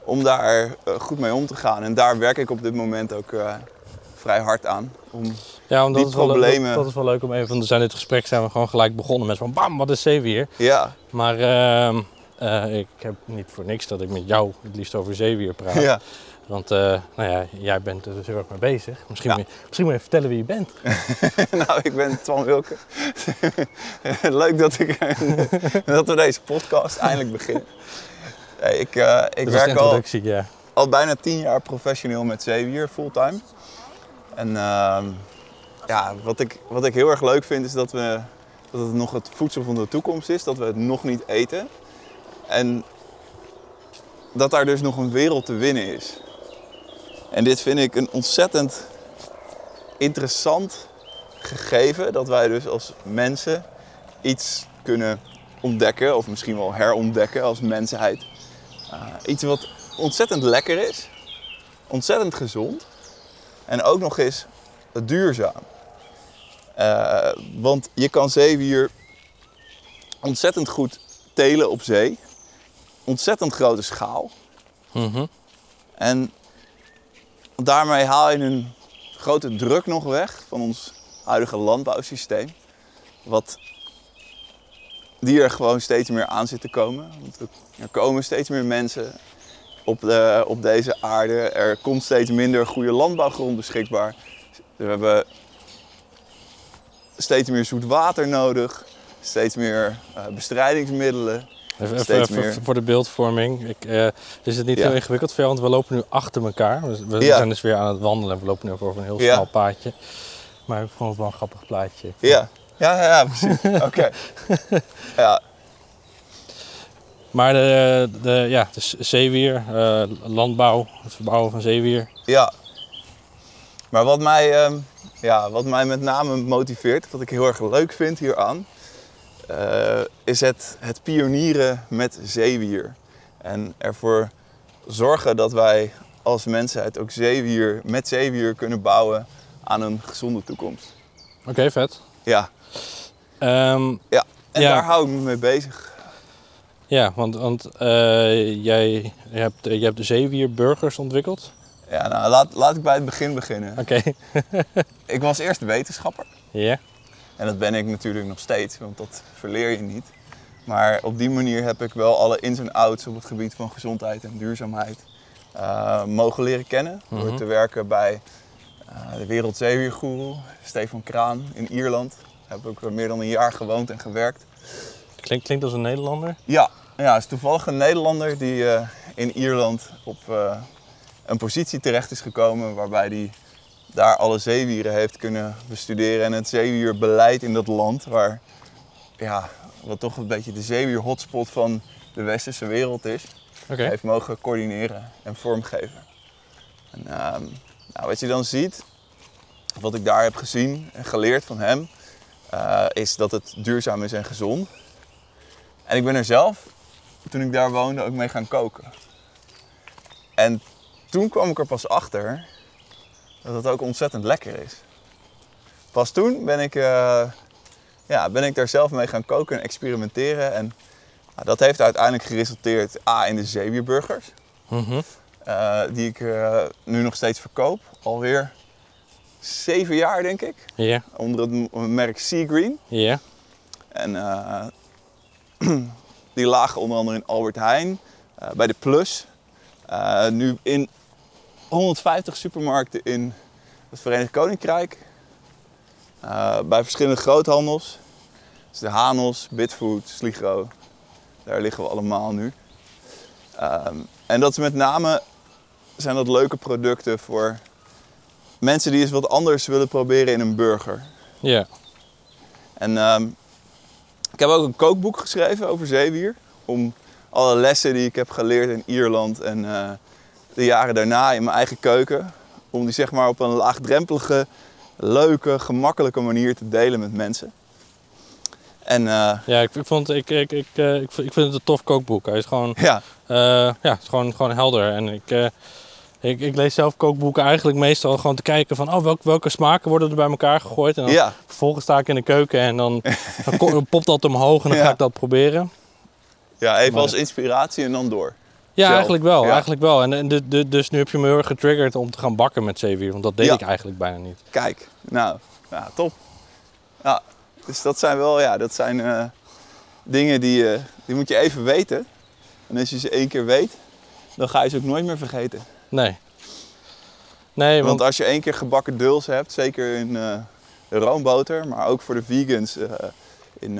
om daar eh, goed mee om te gaan. En daar werk ik op dit moment ook eh, vrij hard aan. Om, Ja, want dat, Die wel, problemen- dat, dat is wel leuk om even, want we zijn dit gesprek zijn we gewoon gelijk begonnen met van bam, wat is zeewier? ja, Maar ehm, eh, ik heb niet voor niks dat ik met jou het liefst over zeewier praat. ja. Want eh, nou ja, jij bent er dus heel erg mee bezig. Misschien, Ja. moet, je, misschien moet je vertellen wie je bent. (laughs) nou, ik ben Twan Wilke. (laughs) Leuk dat, ik, (laughs) dat we deze podcast eindelijk beginnen. Hey, ik eh, ik werk al, ja. al bijna tien jaar professioneel met zeewier, fulltime. En ehm, ja, wat ik, wat ik heel erg leuk vind is dat, we, dat het nog het voedsel van de toekomst is. Dat we het nog niet eten. En dat daar dus nog een wereld te winnen is. En dit vind ik een ontzettend interessant gegeven. Dat wij dus als mensen iets kunnen ontdekken. Of misschien wel herontdekken als mensheid. Uh, iets wat ontzettend lekker is. Ontzettend gezond. En ook nog eens duurzaam. Uh, want je kan zeewier ontzettend goed telen op zee. Ontzettend grote schaal. Mhm. En daarmee haal je een grote druk nog weg van ons huidige landbouwsysteem. Wat die er gewoon steeds meer aan zit te komen. Want er komen steeds meer mensen op, de, op deze aarde. Er komt steeds minder goede landbouwgrond beschikbaar. We hebben steeds meer zoet water nodig. Steeds meer uh, bestrijdingsmiddelen. Even, Steeds meer. voor de beeldvorming. Ik, eh, is het niet Ja. heel ingewikkeld voor jou? Want we lopen nu achter elkaar. We, we Ja. zijn dus weer aan het wandelen. We lopen nu over een heel Ja. smal paadje. Maar ik vond het wel een grappig plaatje. Ja, ja, ja, ja precies. (laughs) Oké. (laughs) Ja, Maar de, de, ja, de zeewier, eh, landbouw, het verbouwen van zeewier. Ja. Maar wat mij, ehm, ja, wat mij met name motiveert, wat ik heel erg leuk vind hieraan, eh, is het, het pionieren met zeewier. En ervoor zorgen dat wij als mensheid ook zeewier, met zeewier kunnen bouwen aan een gezonde toekomst. Oké, vet. Ja, Ehm, ja. en Ja. daar hou ik me mee bezig. ja, want, want eh, jij je hebt, je hebt de zeewierburgers ontwikkeld. Ja, nou, laat, laat ik bij het begin beginnen. Oké. (laughs) Ik was eerst wetenschapper. Ja. En dat ben ik natuurlijk nog steeds, want dat verleer je niet. Maar op die manier heb ik wel alle ins en outs op het gebied van gezondheid en duurzaamheid eh, mogen leren kennen. Door Mhm. te werken bij eh, de Wereldzeewiergoeroe, Stefan Kraan in Ierland. Daar heb ik meer dan een jaar gewoond en gewerkt. Klinkt, klinkt als een Nederlander. Ja, Ja, is toevallig een Nederlander die eh, in Ierland op een positie terecht is gekomen waarbij hij daar alle zeewieren heeft kunnen bestuderen en het zeewierbeleid in dat land, waar ja, wat toch een beetje de zeewier-hotspot van de westerse wereld is, heeft mogen coördineren en vormgeven. En, ehm, nou, wat je dan ziet, wat ik daar heb gezien en geleerd van hem, eh, is dat het duurzaam is en gezond. En ik ben er zelf, toen ik daar woonde, ook mee gaan koken. En toen kwam ik er pas achter dat het ook ontzettend lekker is. Pas toen ben ik, eh, ja, ben ik daar zelf mee gaan koken en experimenteren. En nou, dat heeft uiteindelijk geresulteerd A, in de zeewierburgers. Mhm. eh, die ik eh, nu nog steeds verkoop. Alweer zeven jaar, denk ik. Ja, Onder het merk Sea Green. ja. En (clears throat) die lagen onder andere in Albert Heijn, bij de Plus. Nu in 150 supermarkten in het Verenigd Koninkrijk. Eh, bij verschillende groothandels. Dus de Hanos, Bitfood, Sligro. Daar liggen we allemaal nu. Ehm, en dat is met name zijn dat leuke producten voor mensen die eens wat anders willen proberen in een burger. Ja. En ehm, ik heb ook een kookboek geschreven over zeewier. Om alle lessen die ik heb geleerd in Ierland en eh, de jaren daarna in mijn eigen keuken. Om die zeg maar op een laagdrempelige, leuke, gemakkelijke manier te delen met mensen. En eh, Ja, ik, ik, vond, ik, ik, ik, eh, ik, vind- ik vind het een tof kookboek. Hij is gewoon, ja, eh, ja, het is gewoon, gewoon helder. En ik, ik, ik lees zelf kookboeken eigenlijk meestal gewoon te kijken van oh, welke, welke smaken worden er bij elkaar gegooid. En dan ja, vervolgens sta ik in de keuken en dan, (laughs) popt dat omhoog en dan Ja. ga ik dat proberen. ja, even Maar- als inspiratie en dan door. Ja, Zelf, eigenlijk wel. ja. Eigenlijk wel. En, en de, de- dus nu heb je me heel erg getriggerd om te gaan bakken met zeewier. Want dat deed Ja. ik eigenlijk bijna niet. Kijk, nou, ja, top. Ja, dus dat zijn wel, ja, dat zijn eh, dingen die, eh, die moet je even weten. En als je ze één keer weet, dan ga je ze ook nooit meer vergeten. Nee. Nee, Want want... als je één keer gebakken duls hebt, zeker in eh, roomboter, maar ook voor de vegans in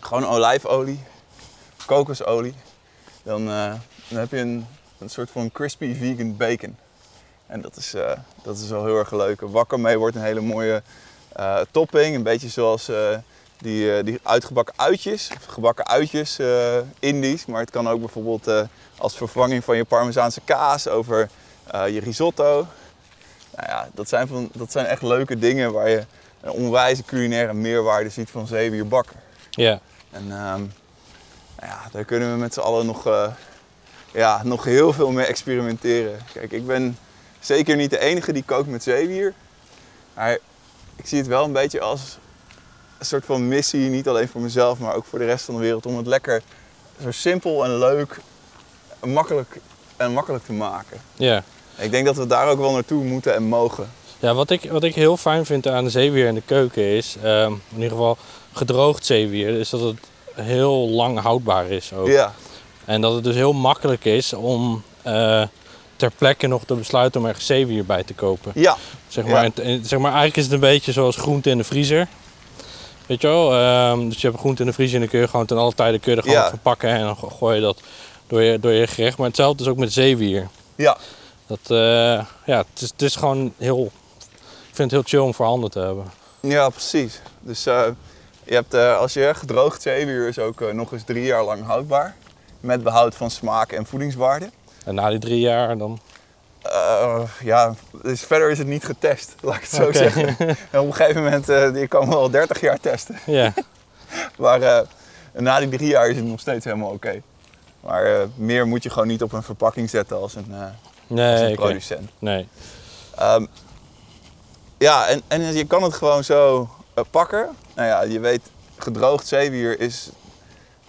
gewoon olijfolie, kokosolie, dan, eh, dan heb je een, een soort van crispy vegan bacon. En dat is, eh, dat is wel heel erg leuk. Wakker mee wordt een hele mooie eh, topping, een beetje zoals die, die uitgebakken uitjes, of gebakken uitjes Indisch. Maar het kan ook bijvoorbeeld als vervanging van je Parmezaanse kaas over je risotto. Nou ja, dat zijn, van, dat zijn echt leuke dingen waar je een onwijze culinaire meerwaarde ziet van zeewier bakken. Ja. En ehm, nou ja, daar kunnen we met z'n allen nog, eh, ja, nog heel veel mee experimenteren. Kijk, ik ben zeker niet de enige die kookt met zeewier. Maar ik zie het wel een beetje als een soort van missie, niet alleen voor mezelf, maar ook voor de rest van de wereld. Om het lekker zo simpel en leuk en makkelijk, en makkelijk te maken. Ja. Ik denk dat we daar ook wel naartoe moeten en mogen. Ja, wat ik, wat ik heel fijn vind aan de zeewier in de keuken is, ehm, in ieder geval gedroogd zeewier, is dat het heel lang houdbaar is ook. Ja, En dat het dus heel makkelijk is om eh, ter plekke nog te besluiten om ergens zeewier bij te kopen. ja, Zeg maar, en zeg maar eigenlijk is het een beetje zoals groente in de vriezer. Weet je wel? Ehm, dus je hebt groente in de vriezer en dan kun je gewoon ten alle tijde kun je er gewoon Ja. en dan go- gooi je dat door je, door je gerecht. Maar hetzelfde is ook met zeewier. ja. Dat, eh, ja, het is, het is gewoon heel, ik vind het heel chill om voor handen te hebben. Ja, precies. Dus eh, je hebt, eh, als je gedroogd zeewier is ook eh, nog eens drie jaar lang houdbaar. Met behoud van smaak en voedingswaarde. En na die drie jaar dan... Eh, ja, dus verder is het niet getest, (laughs) laat ik het zo zeggen. En op een gegeven moment, die kan wel 30 jaar testen. Ja, (laughs) Maar na die drie jaar is het nog steeds helemaal oké. Maar meer moet je gewoon niet op een verpakking zetten als een, als nee, een producent. nee. Ehm, ja, en, en je kan het gewoon zo pakken. Nou ja, je weet, gedroogd zeewier is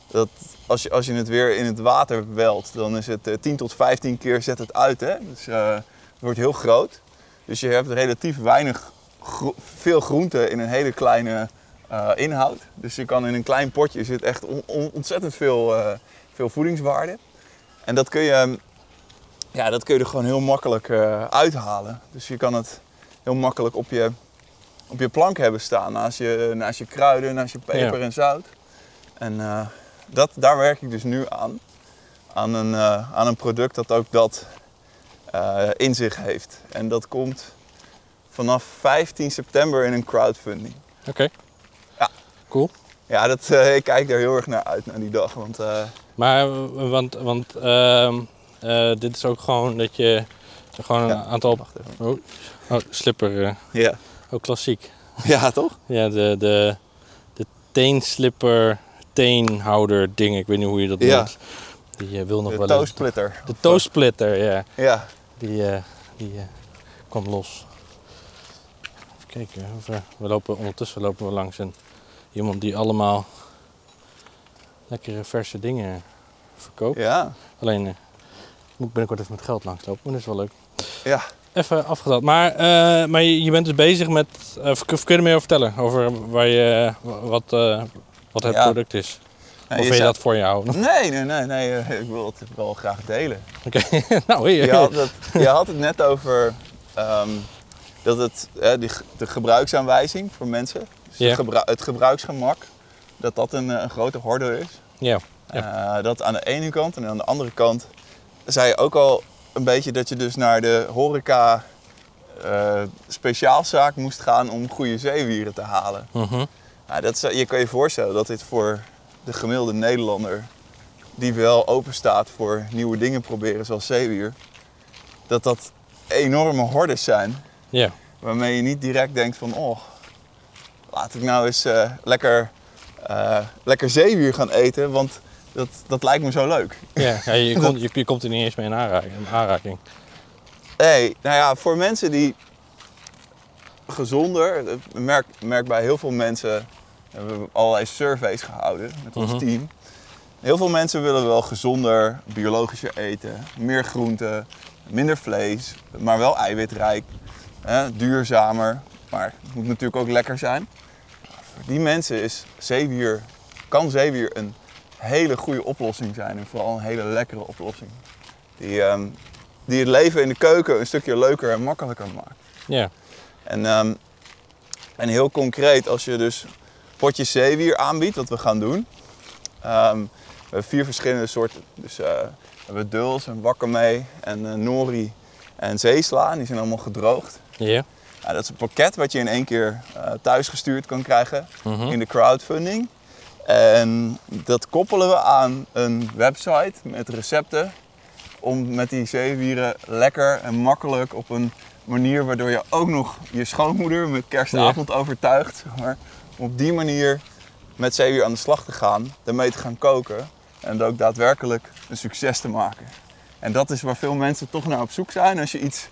dat als je, als je het weer in het water welt, dan is het eh, 10 tot 15 keer zet het uit. Hè? Dus eh, het wordt heel groot. Dus je hebt relatief weinig, veel groente in een hele kleine eh, inhoud. Dus je kan in een klein potje zit echt on- on- ontzettend veel, eh, veel voedingswaarde. En dat kun je, ja, dat kun je er gewoon heel makkelijk eh, uithalen. Dus je kan het heel makkelijk op je, op je plank hebben staan. Naast je, naast je kruiden, naast je peper Ja. en zout. En eh, dat, daar werk ik dus nu aan. Aan een, eh, aan een product dat ook dat eh, in zich heeft. En dat komt vanaf 15 september in een crowdfunding. Oké. Ja. Cool. Ja, dat, ik kijk er heel erg naar uit, naar die dag. Want Maar, want, want ehm, eh, dit is ook gewoon dat je gewoon een Ja. aantal... wacht even. Oh, oh slipper. Ja. Ook klassiek. (laughs) ja, toch? Ja, de, de, de teenslipper, teenhouder ding. Ik weet niet hoe je dat Ja. noemt. Die eh, wil nog De wel eens- toastsplitter. De toastsplitter, ja. Ja. Die, eh, die eh, kwam los. Even kijken. we- lopen, ondertussen lopen we langs een, iemand die allemaal lekkere verse dingen verkoopt. Ja. Alleen, ik moet binnenkort even met geld langslopen, maar dat is wel leuk. Ja. Even afgedaan. Maar, eh, maar je, bent dus bezig met. eh, kun je er meer over vertellen? Over waar je, wa- wat, eh, wat het Ja. product is? Nee, of je wil je dat voor je houden? (laughs) Nee, nee, nee, nee. Ik wil het wel graag delen. Oké, (laughs) nou hier. Je had het, je had het net over ehm, dat het, die, de gebruiksaanwijzing voor mensen, dus het, gebru- het gebruiksgemak, dat dat een, een grote horde is. Ja. Dat aan de ene kant en aan de andere kant zei je ook al een beetje dat je dus naar de horeca eh, speciaalzaak moest gaan om goede zeewieren te halen. Mhm. Nou, dat is, je kan je voorstellen dat dit voor de gemiddelde Nederlander, die wel open staat voor nieuwe dingen proberen zoals zeewier, dat dat enorme hordes zijn. Ja. Waarmee je niet direct denkt van, oh, laat ik nou eens eh, lekker, eh, lekker zeewier gaan eten, want dat, dat lijkt me zo leuk. Ja, ja je, (laughs) komt, je, je komt er niet eens mee in aanraking. in aanraking. Nee, nou ja, voor mensen die gezonder, merk, merk bij heel veel mensen, we hebben allerlei surveys gehouden met ons Mhm. team. Heel veel mensen willen wel gezonder, biologischer eten, meer groenten, minder vlees, maar wel eiwitrijk, hè, duurzamer, maar het moet natuurlijk ook lekker zijn. Voor die mensen is zeewier, kan zeewier een hele goede oplossing zijn en vooral een hele lekkere oplossing. Die, ehm, die het leven in de keuken een stukje leuker en makkelijker maakt. Ja. En, ehm, en heel concreet, als je dus potjes zeewier aanbiedt, wat we gaan doen. Ehm, we hebben vier verschillende soorten. Dus eh, we hebben duls en wakkermee en eh, nori en zeesla. En die zijn allemaal gedroogd. Ja. Nou, dat is een pakket wat je in één keer eh thuis gestuurd kan krijgen Mhm. in de crowdfunding. En dat koppelen we aan een website met recepten om met die zeewieren lekker en makkelijk op een manier waardoor je ook nog je schoonmoeder met kerstavond overtuigt. Zeg maar, om op die manier met zeewier aan de slag te gaan, daarmee te gaan koken en het ook daadwerkelijk een succes te maken. En dat is waar veel mensen toch naar op zoek zijn. Als je iets,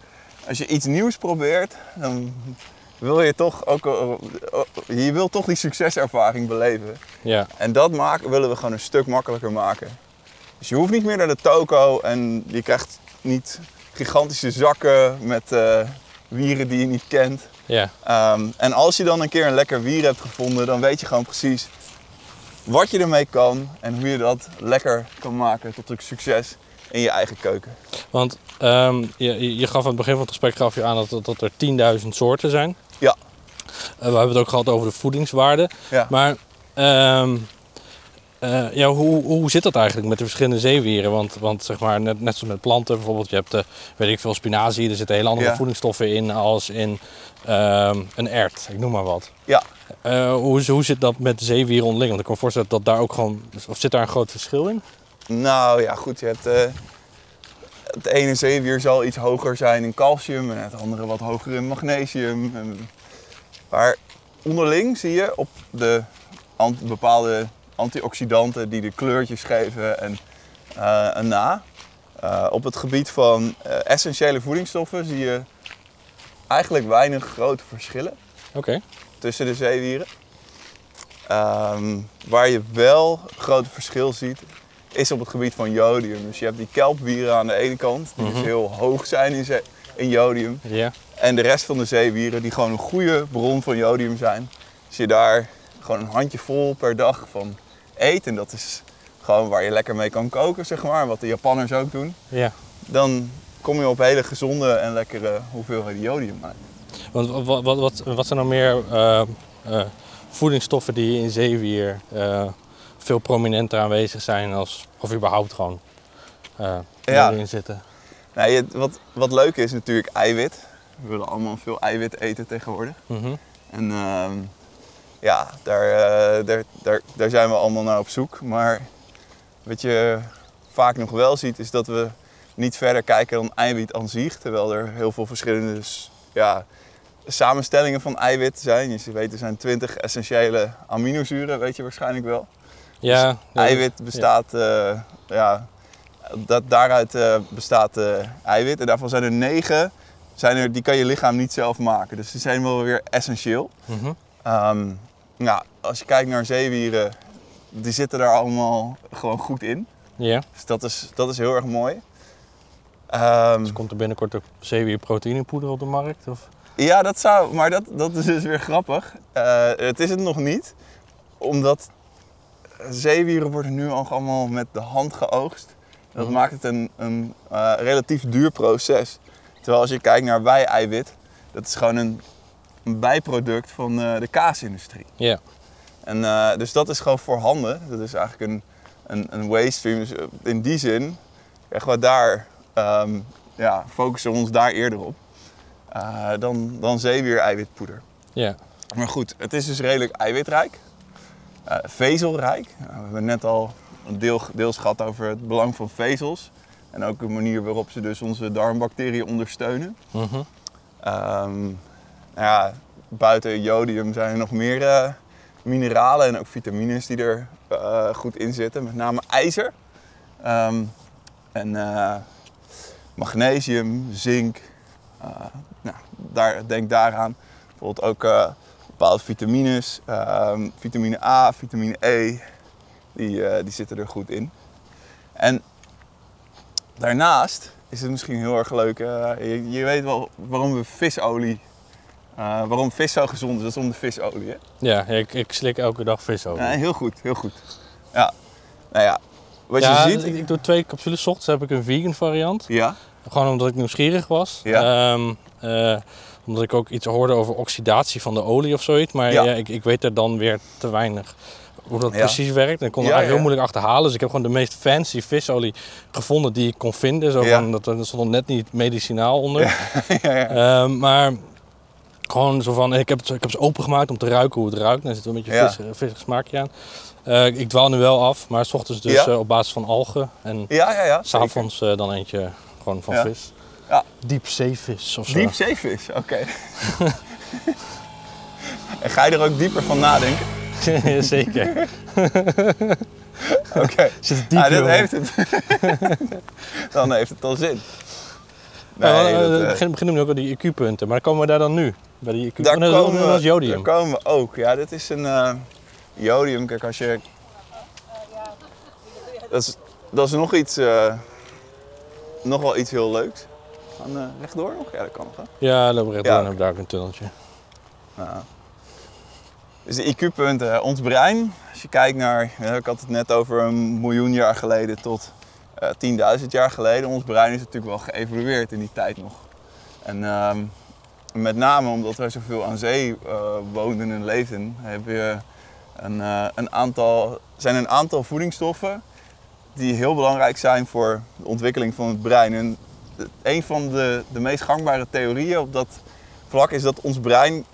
als je iets nieuws probeert, dan wil je toch ook, eh, je wil toch die succeservaring beleven. Ja. En dat maken, willen we gewoon een stuk makkelijker maken. Dus je hoeft niet meer naar de toko en je krijgt niet gigantische zakken met eh, wieren die je niet kent. Ja. Ehm, en als je dan een keer een lekker wier hebt gevonden, dan weet je gewoon precies wat je ermee kan en hoe je dat lekker kan maken tot een succes in je eigen keuken. Want ehm, je, je- gaf aan het begin van het gesprek gaf je aan dat, dat, dat er 10.000 soorten zijn. Ja. Eh, we hebben het ook gehad over de voedingswaarde. Ja. Maar ehm, eh, ja, hoe, hoe zit dat eigenlijk met de verschillende zeewieren? Want, want zeg maar, net, net zoals met planten bijvoorbeeld, je hebt de, weet ik veel, spinazie, er zitten hele andere Ja. voedingsstoffen in als in ehm, een ert, ik noem maar wat. Ja. Eh, hoe, hoe zit dat met de zeewieren onderling? Want ik kan me voorstellen dat daar ook gewoon, of zit daar een groot verschil in? Nou ja, goed, je hebt, eh, het ene zeewier zal iets hoger zijn in calcium en het andere wat hoger in magnesium. En, maar onderling zie je op de ant- bepaalde antioxidanten die de kleurtjes geven en, en na. Eh, op het gebied van eh, essentiële voedingsstoffen zie je eigenlijk weinig grote verschillen tussen de zeewieren. Ehm, waar je wel groot verschil ziet, is op het gebied van jodium. Dus je hebt die kelpwieren aan de ene kant, die dus Mhm. heel hoog zijn in, in jodium. En de rest van de zeewieren die gewoon een goede bron van jodium zijn. Als je daar gewoon een handje vol per dag van eet, en dat is gewoon waar je lekker mee kan koken, zeg maar, wat de Japanners ook doen. Ja. Dan kom je op hele gezonde en lekkere hoeveelheden jodium uit. Want wat, wat, wat, wat zijn nou meer eh, eh, voedingsstoffen die je in zeewier eh, veel prominenter aanwezig zijn als, of überhaupt gewoon Ja. erin zitten. Nou, je- wat, wat leuk is natuurlijk eiwit. We willen allemaal veel eiwit eten tegenwoordig. Mhm. En ehm, ja, daar, eh, daar, daar, daar zijn we allemaal naar op zoek. Maar wat je vaak nog wel ziet, is dat we niet verder kijken dan eiwit aan zich. Terwijl er heel veel verschillende ja, samenstellingen van eiwit zijn. Je weet, er zijn 20 essentiële aminozuren, weet je waarschijnlijk wel. Ja, Dus ja, eiwit bestaat, eh, ja, dat, daaruit eh, bestaat eh, eiwit. En daarvan zijn er negen, zijn er, die kan je lichaam niet zelf maken. Dus die zijn wel weer essentieel. Nou, als je kijkt naar zeewieren, die zitten daar allemaal gewoon goed in. Ja. Dus dat is, dat is heel erg mooi. Ehm, Dus komt er binnenkort ook zeewier proteïnepoeder op de markt? Of? Ja, dat zou, maar dat, dat is dus weer grappig. Het is het nog niet, omdat zeewieren worden nu al allemaal met de hand geoogst. Dat Mhm. maakt het een, een eh, relatief duur proces. Terwijl als je kijkt naar wij-eiwit, dat is gewoon een, een bijproduct van eh, de kaasindustrie. Ja. En, eh, dus dat is gewoon voorhanden. Dat is eigenlijk een, een, een waste stream. Dus in die zin, echt wat daar, ehm, ja, focussen we ons daar eerder op. dan, dan zeewier-eiwitpoeder. Ja. Maar goed, het is dus redelijk eiwitrijk. Eh, vezelrijk. Nou, we hebben net al een deel, deels gehad over het belang van vezels. En ook de manier waarop ze dus onze darmbacteriën ondersteunen. Mhm. Ehm, nou ja, buiten jodium zijn er nog meer eh, mineralen en ook vitamines die er eh, goed in zitten. Met name ijzer. Ehm, en eh, magnesium, zink. Eh, nou, daar, denk daaraan. Bijvoorbeeld ook eh, bepaalde vitamines. ehm, vitamine A, vitamine E. Die, eh, die zitten er goed in. En daarnaast is het misschien heel erg leuk. eh, je, je weet wel waarom we visolie. eh, waarom vis zo gezond is, dat is om de visolie. Hè? Ja, ik, ik slik elke dag vis over. Ja, heel goed, heel goed. Ja, nou ja, wat ja, je ziet. ik, ik doe twee capsules. 's ochtends heb ik een vegan variant. Ja, Gewoon omdat ik nieuwsgierig was. Ja. Ehm, eh, omdat ik ook iets hoorde over oxidatie van de olie of zoiets. Maar Ja. ik, ik weet er dan weer te weinig hoe dat Ja. precies werkt. En ik kon Ja, eigenlijk heel moeilijk achterhalen. Dus ik heb gewoon de meest fancy visolie gevonden die ik kon vinden. Zo van, dat, er stond net niet medicinaal onder. (laughs) ja, ja. Ehm, maar gewoon zo van, ik heb, het, ik heb ze opengemaakt om te ruiken hoe het ruikt. En er zit een beetje vis, vissig smaakje aan. Eh, ik dwaal nu wel af, maar s ochtends dus eh, op basis van algen. En ja, ja, ja zeker. s'avonds eh dan eentje gewoon van vis. Ja. Diepzeevis of zo. Diepzeevis, oké. (laughs) en ga je er ook dieper van nadenken? (laughs) Zeker. (laughs) Oké. Zit diep, Ah, dat heeft het. dan heeft het al zin. Nee, we dat, eh, beginnen, beginnen nu ook al die IQ-punten, maar komen we daar dan nu. Bij die IQ Daar oh, komen, was jodium. Daar komen we ook. Ja, dit is een eh, jodium. Kijk, als je... Dat is, dat is nog iets... eh, nog wel iets heel leuks. Gaan eh, rechtdoor nog? Ja, dat kan nog. Hè? Ja, loop recht Ja. door en heb daar ook een tunneltje. Ja. Dus de IQ-punten, ons brein. Als je kijkt naar, ja, ik had het net over een miljoen jaar geleden tot eh 10.000 jaar geleden. Ons brein is natuurlijk wel geëvolueerd in die tijd nog. En ehm, met name omdat wij zoveel aan zee eh, woonden en leefden, heb je een, eh, een aantal, zijn een aantal voedingsstoffen die heel belangrijk zijn voor de ontwikkeling van het brein. En een van de, de meest gangbare theorieën op dat vlak is dat ons brein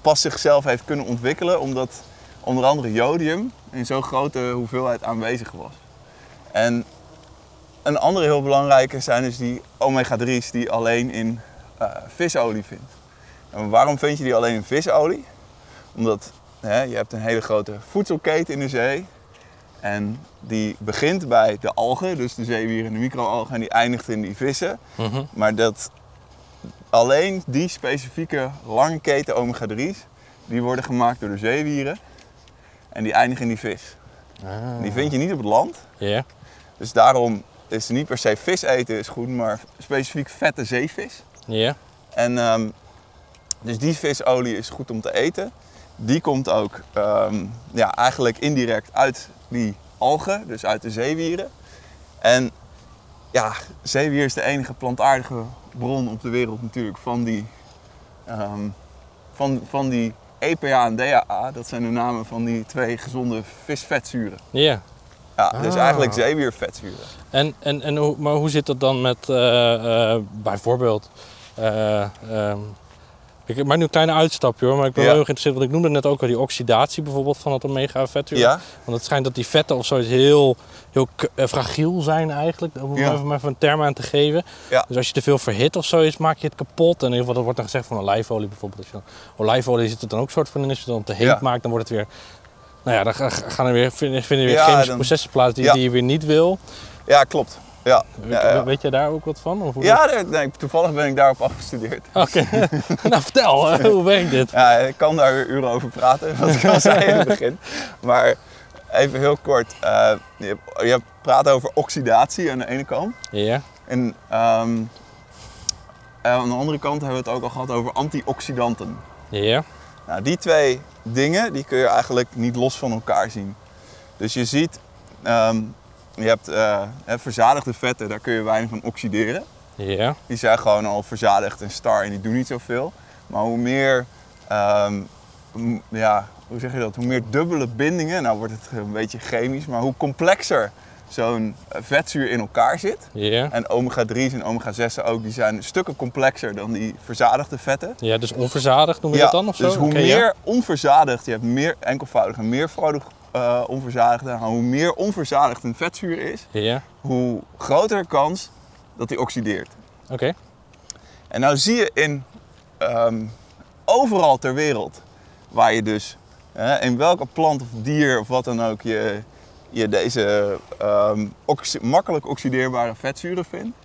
pas zichzelf heeft kunnen ontwikkelen omdat onder andere jodium in zo'n grote hoeveelheid aanwezig was. En een andere heel belangrijke zijn dus die omega-3's die alleen in eh, visolie vindt. En waarom vind je die alleen in visolie? Omdat hè, je hebt een hele grote voedselketen in de zee. En die begint bij de algen, dus de zeewieren en de microalgen, en die eindigt in die vissen. Mhm. Maar dat alleen die specifieke lange keten omega-3's, die worden gemaakt door de zeewieren. En die eindigen in die vis. Ah. Die vind je niet op het land. Ja. Dus daarom is het niet per se vis eten is goed, maar specifiek vette zeevis. Ja. En ehm, dus die visolie is goed om te eten. Die komt ook ehm, ja, eigenlijk indirect uit die algen, dus uit de zeewieren. En ja, zeewier is de enige plantaardige bron op de wereld natuurlijk van die, ehm, van, van die EPA en DHA, dat zijn de namen van die twee gezonde visvetzuren. Ja. Ja, dus Ah. eigenlijk zeewiervetzuren. En, en, en hoe, maar hoe zit dat dan met eh, eh, bijvoorbeeld. eh, ehm, ik maak nu een kleine uitstapje hoor, maar ik ben Ja. wel heel geïnteresseerd. Want ik noemde net ook al die oxidatie bijvoorbeeld van het omega vetzuur. Ja, Want het schijnt dat die vetten of zoiets heel, heel eh, fragiel zijn eigenlijk. Om Ja. even maar even een term aan te geven. Ja. Dus als je te veel verhit of zoiets, maak je het kapot. En in ieder geval, dat wordt dan gezegd van olijfolie bijvoorbeeld. Als je olijfolie zit er dan ook soort van in. Als je het dan te heet maakt, dan wordt het weer... Nou ja, dan ga- gaan er weer, vinden, weer chemische dan- processen plaats die, die je weer niet wil. ja klopt. Ja, Weet, weet jij daar ook wat van? Of ja nee, toevallig ben ik daarop afgestudeerd. Oké, (laughs) nou vertel, eh, (laughs) hoe werkt dit? Ja, ik kan daar weer uren over praten, (laughs) wat ik al zei in het begin. Maar even heel kort. eh, je, hebt- je praat over oxidatie aan de ene kant. Ja, En ehm, eh, aan de andere kant hebben we het ook al gehad over antioxidanten. ja, Nou, die twee dingen die kun je eigenlijk niet los van elkaar zien. Dus je ziet, ehm, je hebt eh, verzadigde vetten, daar kun je weinig van oxideren. Die zijn gewoon al verzadigd en star en die doen niet zoveel. Maar hoe meer, ehm, ja, hoe zeg je dat? Hoe meer dubbele bindingen, nou wordt het een beetje chemisch, maar hoe complexer zo'n eh, vetzuur in elkaar zit. En omega-3's en omega-6'en ook, die zijn stukken complexer dan die verzadigde vetten. Ja, dus onverzadigd noem je dat dan of zo? dus hoe ja. meer onverzadigd, je hebt meer enkelvoudig en meervoudig eh, onverzadigde, hoe meer onverzadigd een vetzuur is, Ja, hoe groter de kans dat die oxideert. oké. En nou zie je in ehm, overal ter wereld, waar je dus hè, in welke plant of dier of wat dan ook je, je deze ehm, oxi- makkelijk oxideerbare vetzuren vindt,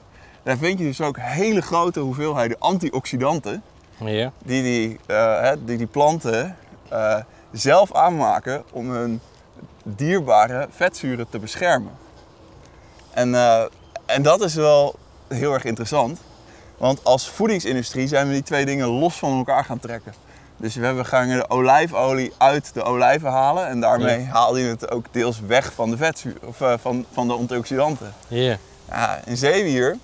daar vind je dus ook hele grote hoeveelheden antioxidanten Ja, die die, eh, die, die planten eh, zelf aanmaken om hun dierbare vetzuren te beschermen. En, eh, en dat is wel heel erg interessant, want als voedingsindustrie zijn we die twee dingen los van elkaar gaan trekken. Dus we hebben- gaan de olijfolie uit de olijven halen en daarmee haal je het ook deels weg van de vetzuur of eh, van, van de antioxidanten. ja, Ja, een zeewier,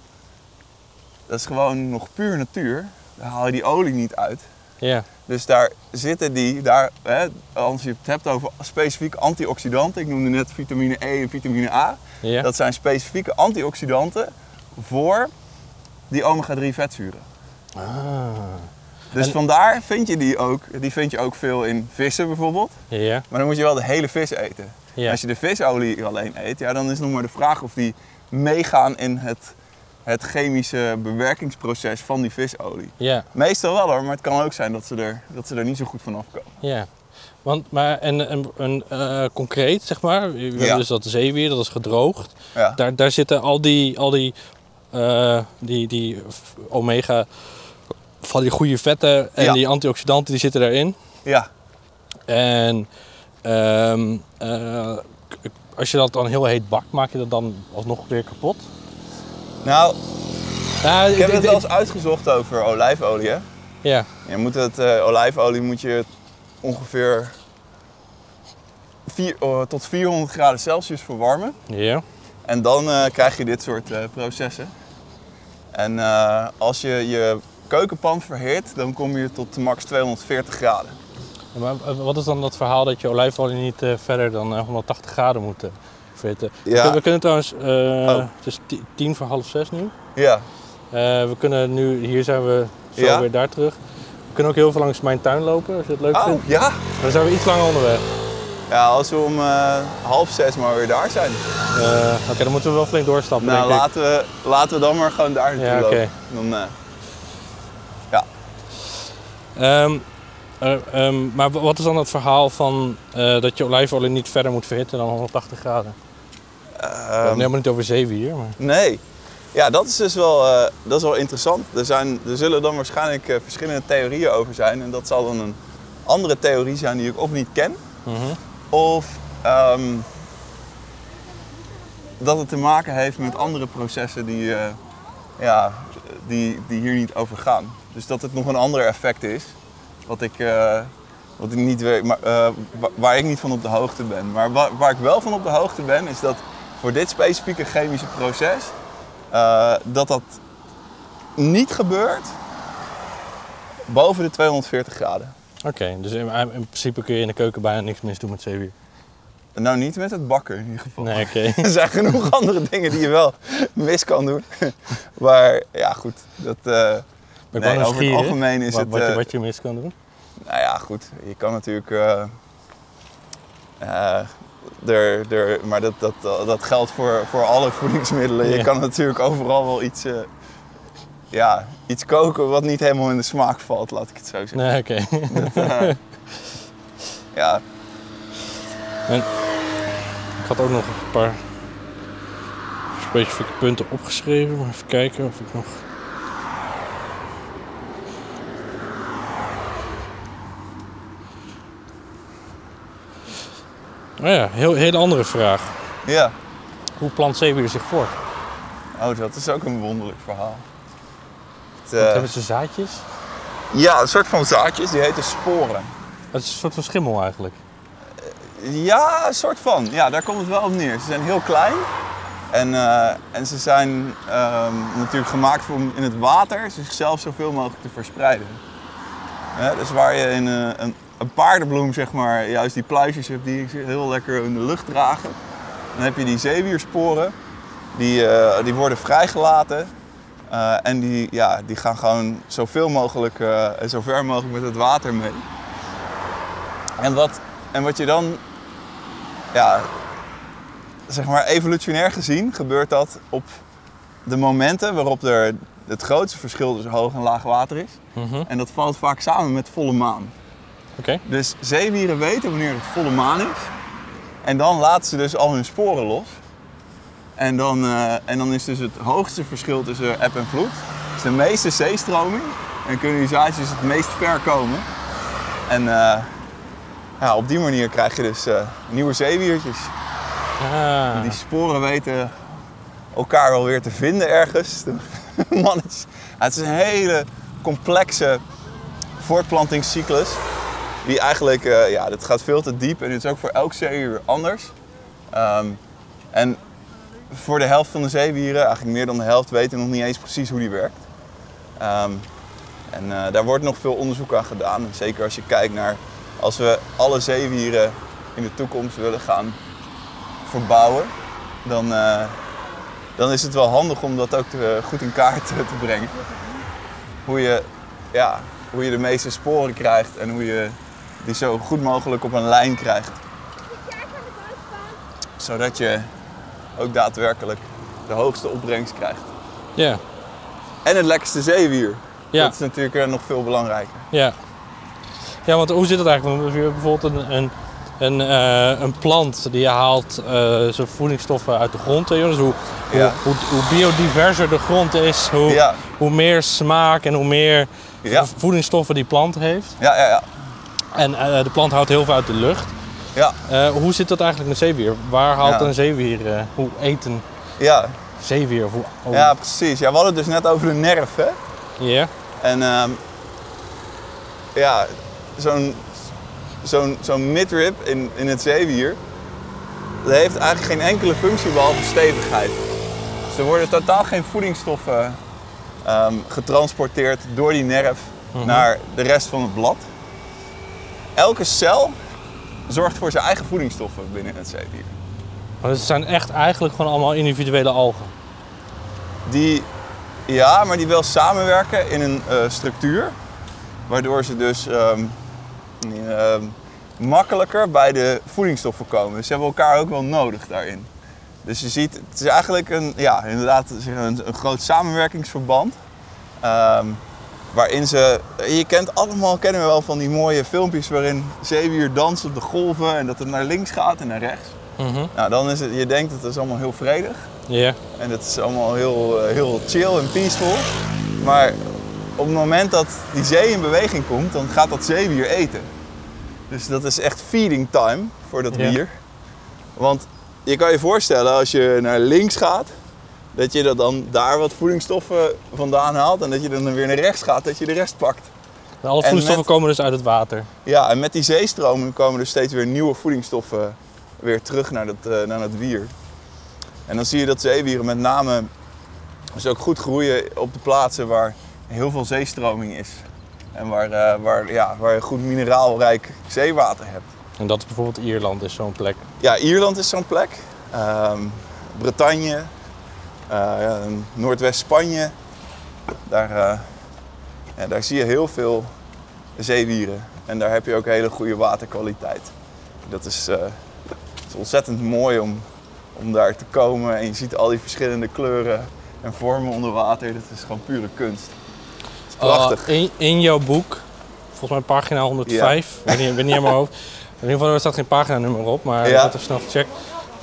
dat is gewoon nog puur natuur. Daar haal je die olie niet uit. ja, Dus daar zitten die, daar, hè, als je het hebt over specifieke antioxidanten, ik noemde net vitamine E en vitamine A, ja. dat zijn specifieke antioxidanten voor die omega-3 vetzuren. Ah, Dus En- vandaar vind je die ook, die vind je ook veel in vissen bijvoorbeeld, ja, maar dan moet je wel de hele vis eten. ja. Als je de visolie alleen eet, ja, dan is nog maar de vraag of die meegaan in het, het chemische bewerkingsproces van die visolie. Ja, Meestal wel hoor, maar het kan ook zijn dat ze er, dat ze er niet zo goed van afkomen. ja. Want, maar, en, en, en eh, concreet, zeg maar, we hebben Ja. dus dat zeewier, dat is gedroogd. Ja. Daar, daar zitten al die, al die, eh, die, die omega, van die goede vetten en Ja. die antioxidanten, die zitten daarin. ja. En ehm, eh, als je dat dan heel heet bakt, maak je dat dan alsnog weer kapot? Nou, Ja, ik heb het wel eens uitgezocht over olijfolie. Hè? Ja, Je moet het, eh, olijfolie moet je ongeveer oh, tot 400 graden Celsius verwarmen. ja, En dan eh, krijg je dit soort eh, processen. En als je je keukenpan verhit, dan kom je tot max 240 graden. maar wat is dan dat verhaal dat je olijfolie niet verder dan eh, 180 graden moet Ja. We, kunnen trouwens, eh, Oh. het is ti- tien voor half zes nu. Ja, Eh, we kunnen nu, hier zijn we zo Ja. weer daar terug. We kunnen ook heel veel langs mijn tuin lopen, als je het leuk oh vindt. ja. Dan zijn we iets langer onderweg. Ja, als we om eh, half zes maar weer daar zijn. Oké, dan moeten we wel flink doorstappen, Nou, denk ik. laten we, laten we dan maar gewoon daar naartoe Ja, oké. lopen. Dan, eh, Ehm, eh, ehm, maar wat is dan het verhaal van dat je olijfolie niet verder moet verhitten dan 180 graden? We hebben het helemaal niet over zeewier, maar... Nee. Ja, dat is dus wel, eh, dat is wel interessant. Er, zijn, er zullen dan waarschijnlijk eh, verschillende theorieën over zijn. En dat zal dan een andere theorie zijn die ik of niet ken. Mhm. Of ehm, dat het te maken heeft met andere processen die, eh, ja, die, die hier niet over gaan. Dus dat het nog een ander effect is. Wat ik, wat ik niet weet, maar, wa- waar ik niet van op de hoogte ben. Maar wa- waar ik wel van op de hoogte ben, is dat voor dit specifieke chemische proces, eh, dat dat niet gebeurt boven de 240 graden. Oké, dus in, in principe kun je in de keuken bijna niks mis doen met zeewier. Nou, niet met het bakken in ieder geval. Nee, oké. (laughs) Er zijn genoeg andere dingen die je wel mis kan doen. (laughs) Maar ja, goed. Dat, eh, nee, ben over het algemeen is wat, het... wat, je, eh, wat je mis kan doen. Nou ja, goed. Je kan natuurlijk. Er, er, maar dat, dat, dat geldt voor, voor alle voedingsmiddelen. Je kan natuurlijk overal wel iets, eh, ja, iets koken wat niet helemaal in de smaak valt, laat ik het zo zeggen. Nee, oké. Eh, (laughs) ja, Ik had ook nog een paar specifieke punten opgeschreven. Maar even kijken of ik nog... Oh ja, heel, hele andere vraag. ja. Hoe plant zeewier zich voort? Oh, dat is ook een wonderlijk verhaal. Het, eh, hebben ze zaadjes? ja, een soort van zaadjes, die heten sporen. Het is een soort van schimmel eigenlijk. Ja, een soort van. Ja, daar komt het wel op neer. Ze zijn heel klein. En, eh, en ze zijn ehm, natuurlijk gemaakt om in het water zichzelf zoveel mogelijk te verspreiden. Dus waar je in eh, een, een paardenbloem, zeg maar, juist die pluisjes hebt die heel lekker in de lucht dragen. Dan heb je die zeewiersporen. Die, eh, die worden vrijgelaten. Eh, en die, ja, die gaan gewoon zoveel mogelijk eh, en zo ver mogelijk met het water mee. En wat, en wat je dan ja, zeg maar evolutionair gezien gebeurt dat op de momenten waarop er het grootste verschil tussen hoog en laag water is. Mhm. En dat valt vaak samen met volle maan. Dus zeewieren weten wanneer het volle maan is. En dan laten ze dus al hun sporen los. En dan, eh, en dan is dus het hoogste verschil tussen eb en vloed. is de meeste zeestroming. En kunnen die zaadjes het meest ver komen. En eh, ja, op die manier krijg je dus eh, nieuwe zeewiertjes. Ah. Die sporen weten elkaar wel weer te vinden ergens. (laughs) Het is een hele complexe voortplantingscyclus. Die eigenlijk, eh, ja, dit gaat veel te diep en dit is ook voor elk zeewier anders. Ehm, en voor de helft van de zeewieren, eigenlijk meer dan de helft, weten we nog niet eens precies hoe die werkt. Ehm, en eh, daar wordt nog veel onderzoek aan gedaan. Zeker als je kijkt naar als we alle zeewieren in de toekomst willen gaan verbouwen, dan, eh, dan is het wel handig om dat ook goed in kaart te, te brengen. Hoe je, ja, hoe je de meeste sporen krijgt en hoe je die zo goed mogelijk op een lijn krijgt. Zodat je ook daadwerkelijk de hoogste opbrengst krijgt. Ja, En het lekkerste zeewier. Ja. Dat is natuurlijk eh, nog veel belangrijker. ja. Ja, want hoe zit het eigenlijk? Want als je bijvoorbeeld een, een, een, eh, een plant die haalt eh, zijn voedingsstoffen uit de grond. hè, Dus hoe, Ja. hoe, hoe, hoe biodiverser de grond is, hoe, Ja, hoe meer smaak en hoe meer Ja. voedingsstoffen die plant heeft. ja, ja. ja. En eh, de plant houdt heel veel uit de lucht. ja, Eh, hoe zit dat eigenlijk met zeewier? Waar haalt Ja. een zeewier, eh, hoe eet een ja. zeewier? Hoe, oh, ja precies. Ja, we hadden het dus net over de nerf, hè? Ja? En ehm, ja, zo'n zo'n zo'n midrib in, in het zeewier, dat heeft eigenlijk geen enkele functie behalve stevigheid. Dus er worden totaal geen voedingsstoffen ehm, getransporteerd door die nerf naar de rest van het blad. Elke cel zorgt voor zijn eigen voedingsstoffen binnen het zeewier. Maar het zijn echt eigenlijk gewoon allemaal individuele algen. Die, ja, maar die wel samenwerken in een eh, structuur. Waardoor ze dus ehm, ehm, makkelijker bij de voedingsstoffen komen. Dus ze hebben elkaar ook wel nodig daarin. Dus je ziet, het is eigenlijk een, ja, inderdaad een, een groot samenwerkingsverband. Ehm, waarin ze, je kent allemaal, kennen we wel van die mooie filmpjes waarin zeewier danst op de golven en dat het naar links gaat en naar rechts. Mhm. Nou, dan is het, je denkt dat het is allemaal heel vredig. Ja. En dat is allemaal heel, eh, heel chill en peaceful. Maar op het moment dat die zee in beweging komt, dan gaat dat zeewier eten. Dus dat is echt feeding time voor dat Ja. wier. Want je kan je voorstellen als je naar links gaat, dat je dat dan daar wat voedingsstoffen vandaan haalt. En dat je dan weer naar rechts gaat, dat je de rest pakt. Alle En voedingsstoffen met- komen dus uit het water. Ja, en met die zeestromen komen er steeds weer nieuwe voedingsstoffen weer terug naar dat, eh, naar dat wier. En dan zie je dat zeewieren met name dus ook goed groeien op de plaatsen waar heel veel zeestroming is. En waar, eh, waar, ja, waar je goed mineraalrijk zeewater hebt. En dat is bijvoorbeeld Ierland, is zo'n plek. Ja, Ierland is zo'n plek. Ehm, Bretagne, eh, Noordwest-Spanje. Daar, eh, ja, daar zie je heel veel zeewieren. En daar heb je ook hele goede waterkwaliteit. Dat is, eh, het is ontzettend mooi om, om daar te komen. En je ziet al die verschillende kleuren en vormen onder water. Dat is gewoon pure kunst. Het is prachtig. Uh, in, in jouw boek, volgens mij pagina 105, ik weet niet, ik weet niet aan mijn hoofd. In ieder geval er staat geen paginanummer op, maar Ja. ik even snel gecheckt.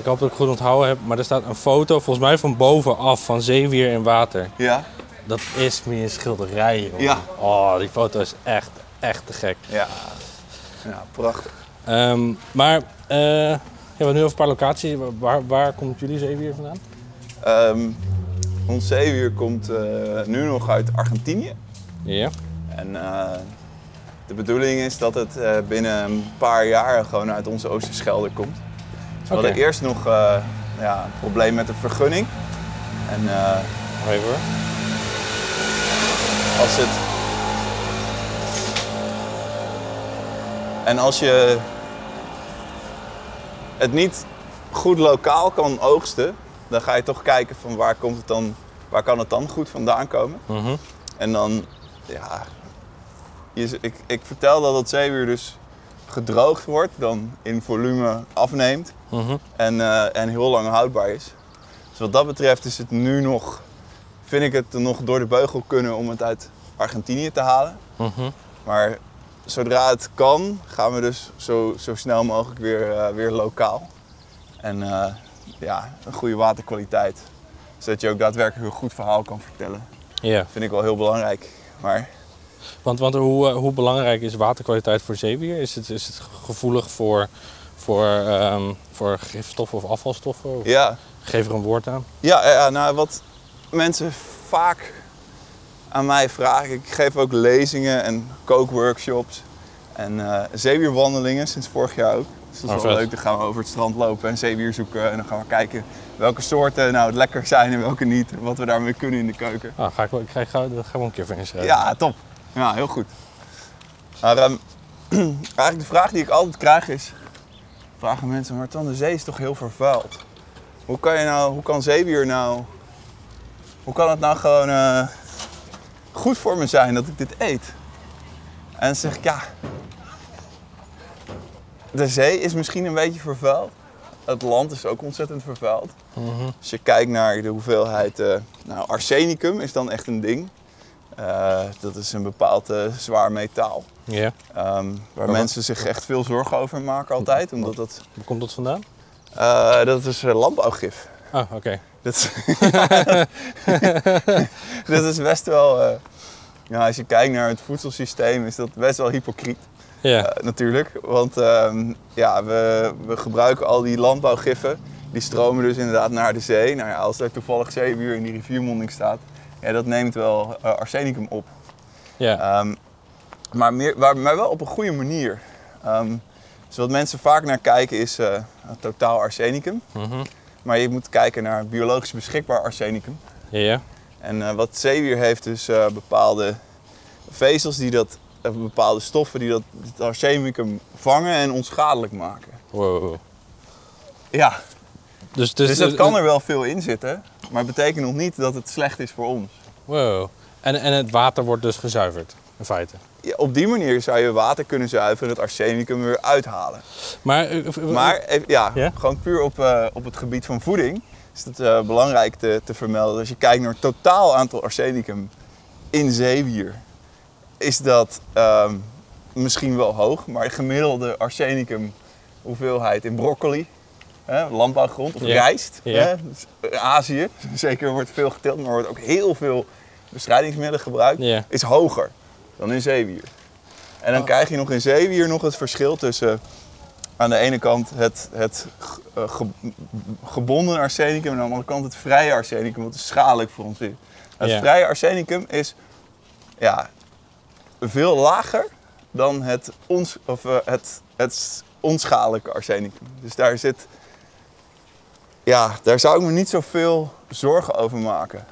Ik hoop dat ik het goed onthouden heb, maar er staat een foto, volgens mij van bovenaf, van zeewier in water. Ja, Dat is meer een schilderij. Ja. Oh, die foto is echt, echt te gek. ja. ja prachtig. Ehm, maar, eh ja, we hebben nu over een paar locaties. Waar, waar komt jullie zeewier vandaan? Ehm, ons zeewier komt eh, nu nog uit Argentinië. Ja. En eh, de bedoeling is dat het binnen een paar jaar gewoon uit onze Oosterschelde komt. We hadden eerst nog eh, ja, een probleem met de vergunning. En eh, Even hoor. als het. En als je het niet goed lokaal kan oogsten, dan ga je toch kijken van waar komt het dan, waar kan het dan goed vandaan komen. Mhm. En dan, ja, je, ik, ik vertel dat het zeewier dus gedroogd wordt, dan in volume afneemt Mhm. en, eh, en heel lang houdbaar is. Dus wat dat betreft is het nu nog, vind ik het nog door de beugel kunnen om het uit Argentinië te halen. Mhm. Maar zodra het kan, gaan we dus zo, zo snel mogelijk weer, eh, weer lokaal. En eh, ja, een goede waterkwaliteit. Zodat je ook daadwerkelijk een goed verhaal kan vertellen. Ja, Vind ik wel heel belangrijk. Maar want, want hoe, eh, hoe belangrijk is waterkwaliteit voor zeewier? Is het, is het gevoelig voor, voor, ehm, voor gifstoffen of afvalstoffen? Of ja, Geef er een woord aan. ja, ja nou, wat mensen vaak aan mij vragen. Ik geef ook lezingen en kookworkshops. En eh zeewierwandelingen sinds vorig jaar ook. Dus dat is Oh, wel vet. leuk. Dan gaan we over het strand lopen en zeewier zoeken. En dan gaan we kijken welke soorten nou het lekker zijn en welke niet. Wat we daarmee kunnen in de keuken. Ah, ga ik, wel- ik ga, ik ga, daar gaan we een keer voor inschrijven. Ja, top. Ja, heel goed. Maar (clears throat) ehm, eigenlijk de vraag die ik altijd krijg is... Vragen mensen, maar Tan, de zee is toch heel vervuild? Hoe kan, je nou, hoe kan zeewier nou... Hoe kan het nou gewoon eh, goed voor me zijn dat ik dit eet? En dan zeg ik, ja... De zee is misschien een beetje vervuild. Het land is ook ontzettend vervuild. Mhm. Als je kijkt naar de hoeveelheid, eh, nou, arsenicum is dan echt een ding. Eh, dat is een bepaald eh, zwaar metaal. Ja. ehm, waar mensen zich echt veel zorgen over maken altijd. Omdat dat, Waar komt dat vandaan? eh, dat is landbouwgif. Ah, oké. Dat is, (laughs) (laughs) dat is best wel... ja, als je kijkt naar het voedselsysteem is dat best wel hypocriet. Ja. Natuurlijk. Want ehm, ja, we, we gebruiken al die landbouwgiffen. Die stromen dus inderdaad naar de zee. Nou ja, als er toevallig zeewier in die riviermonding staat, ja, dat neemt wel eh, arsenicum op. ja. Ehm, maar, meer, maar wel op een goede manier. Ehm, dus wat mensen vaak naar kijken is eh, totaal arsenicum. Mhm. Maar je moet kijken naar biologisch beschikbaar arsenicum. Ja. En eh, wat zeewier heeft dus bepaalde vezels die dat, of bepaalde stoffen die dat arsenicum vangen en onschadelijk maken. Wow. Ja, Dus, dus, dat kan er wel veel in zitten, maar het betekent nog niet dat het slecht is voor ons. Wow. En, en het water wordt dus gezuiverd, in feite. Ja, op die manier zou je water kunnen zuiveren en het arsenicum weer uithalen. Maar, eh, eh, Maar even- ja, gewoon puur op, eh, op het gebied van voeding is het eh, belangrijk te, te vermelden. Als je kijkt naar het totaal aantal arsenicum in zeewier, is dat ehm, misschien wel hoog. Maar de gemiddelde arsenicum hoeveelheid in broccoli, hè, landbouwgrond of Ja. rijst, Ja. hè, dus Azië, (laughs) zeker wordt veel geteeld, maar wordt ook heel veel bestrijdingsmiddelen gebruikt, Ja. is hoger dan in zeewier. En dan Oh. krijg je nog in zeewier nog het verschil tussen aan de ene kant het, het ge- eh, ge- gebonden arsenicum en aan de andere kant het vrije arsenicum, wat dus schadelijk voor ons is. Het Ja. vrije arsenicum is ja, veel lager dan het, ons, of, eh, het, het onschadelijke arsenicum. Dus daar zit, ja, daar zou ik me niet zoveel zorgen over maken.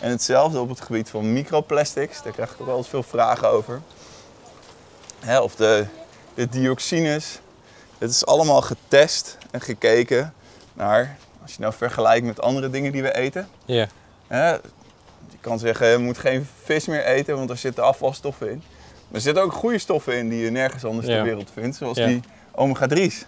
En hetzelfde op het gebied van microplastics. Daar krijg ik ook wel eens veel vragen over. Hè, of de, de dioxines. Het is allemaal getest en gekeken naar, als je nou vergelijkt met andere dingen die we eten. Ja. Hè, je kan zeggen, je moet geen vis meer eten, want er zitten afvalstoffen in. Maar er zitten ook goede stoffen in die je nergens anders Ja. ter wereld vindt, zoals Ja. die omega-3's.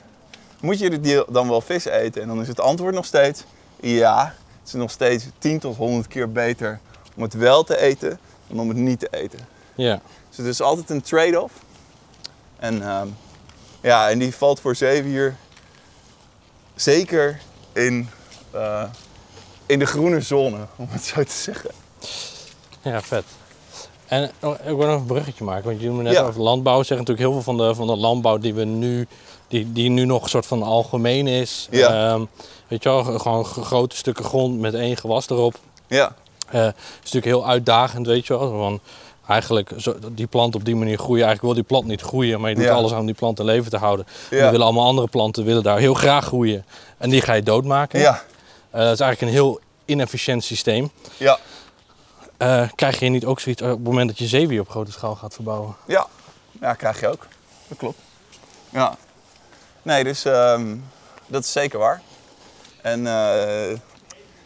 Moet je dan wel vis eten? En dan is het antwoord nog steeds ja. Het is nog steeds 10 tot 100 keer beter om het wel te eten dan om het niet te eten. Ja. Dus het is altijd een trade-off. En ehm, ja, en die valt voor zeewier zeker in, eh, in de groene zone, om het zo te zeggen. Ja, vet. En oh, ik wil nog een bruggetje maken, want je noemde net Ja. over landbouw. Zeggen natuurlijk heel veel van de, van de landbouw die we nu, die, die nu nog een soort van algemeen is. Ja. Ehm, weet je wel, gewoon grote stukken grond met één gewas erop. Ja, Eh, is natuurlijk heel uitdagend, weet je wel. Want eigenlijk, zo, die plant op die manier groeien. Eigenlijk wil die plant niet groeien, maar je doet Ja. alles aan om die plant in leven te houden. En Ja. dan willen allemaal andere planten willen daar heel graag groeien. En die ga je doodmaken. ja, Eh, dat is eigenlijk een heel inefficiënt systeem. ja, Eh, krijg je niet ook zoiets op het moment dat je zeewier op grote schaal gaat verbouwen? ja. Ja, krijg je ook. Dat klopt. Ja. Nee, dus ehm, dat is zeker waar. En eh,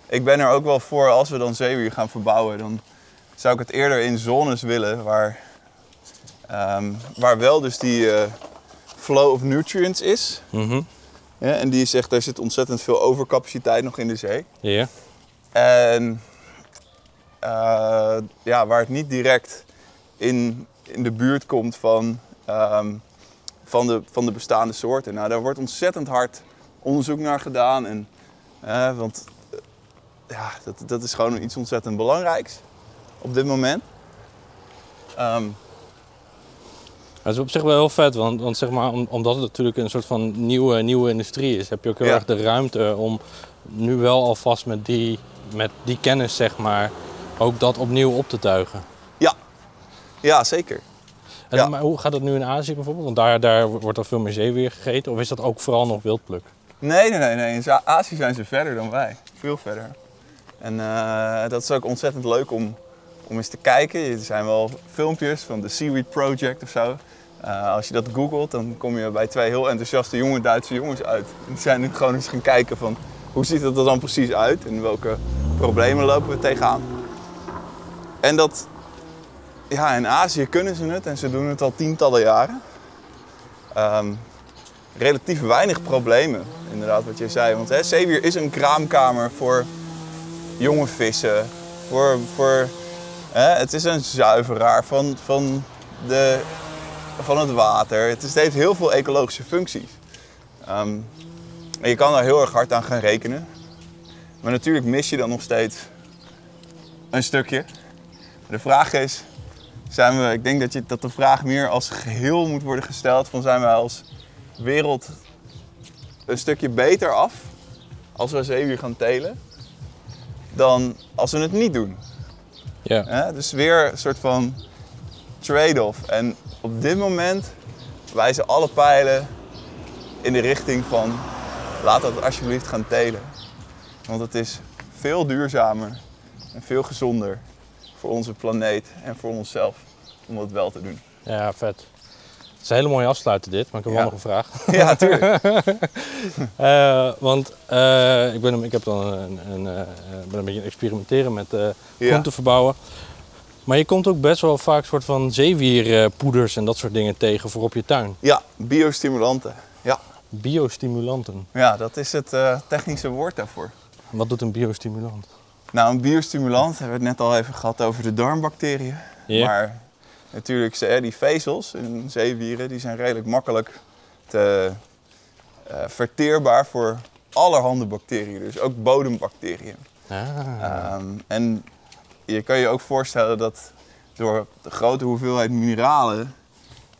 ik ben er ook wel voor, als we dan zeewier gaan verbouwen, dan zou ik het eerder in zones willen waar, ehm, waar wel dus die eh, flow of nutrients is. Ja, en die zegt, er zit ontzettend veel overcapaciteit nog in de zee. Ja. En eh, ja, waar het niet direct in, in de buurt komt van, ehm, van, de, van de bestaande soorten. Nou, daar wordt ontzettend hard onderzoek naar gedaan. En, want eh, ja, dat, dat is gewoon iets ontzettend belangrijks op dit moment. Ehm, Dat is op zich wel heel vet, want, want zeg maar, om- omdat het natuurlijk een soort van nieuwe, nieuwe industrie is, heb je ook heel Ja. erg de ruimte om nu wel alvast met die, met die kennis, zeg maar, ook dat opnieuw op te tuigen. ja. ja, zeker. En, Ja. Maar hoe gaat dat nu in Azië bijvoorbeeld? Want daar, daar wordt al veel meer zeewier gegeten. Of is dat ook vooral nog wildpluk? Nee, nee, nee, nee. In Azië zijn ze verder dan wij. Veel verder. En eh, dat is ook ontzettend leuk om, om eens te kijken. Er zijn wel filmpjes van de Seaweed Project of zo. Eh, als je dat googelt, dan kom je bij twee heel enthousiaste jonge Duitse jongens uit. Die zijn nu gewoon eens gaan kijken van hoe ziet het er dan precies uit en welke problemen lopen we tegenaan. En dat, ja, in Azië kunnen ze het en ze doen het al tientallen jaren. Ehm, relatief weinig problemen, inderdaad, wat je zei. Want hè, zeewier is een kraamkamer voor jonge vissen. Voor, voor, het is een zuiveraar van, van, de, van het water. Het heeft heel veel ecologische functies. Ehm, en je kan daar heel erg hard aan gaan rekenen. Maar natuurlijk mis je dan nog steeds een stukje. De vraag is, zijn we, ik denk dat, je, dat de vraag meer als geheel moet worden gesteld van zijn we als wereld een stukje beter af als we zeewier gaan telen dan als we het niet doen. Ja. Hè? Dus weer een soort van trade-off. En op dit moment wijzen alle pijlen in de richting van laat dat alsjeblieft gaan telen. Want het is veel duurzamer en veel gezonder voor onze planeet en voor onszelf om dat wel te doen. Ja, vet. Het is een hele mooie afsluiter dit, maar ik heb Ja. wel nog een vraag. (laughs) (laughs) Ja, tuurlijk. Eh, want eh, ik, ben, ik heb dan een, een, eh, ben een beetje experimenteren met Ja. groenten verbouwen. Maar je komt ook best wel vaak soort van zeewierpoeders en dat soort dingen tegen voor op je tuin. Ja, biostimulanten. Ja, Biostimulanten. ja dat is het technische woord daarvoor. Wat doet een biostimulant? Nou, een biostimulant hebben we het net al even gehad over de darmbacteriën. Maar natuurlijk, ze- die vezels in zeewieren die zijn redelijk makkelijk te, eh, verteerbaar voor allerhande bacteriën. Dus ook bodembacteriën. Ah. Ehm, en je kan je ook voorstellen dat door de grote hoeveelheid mineralen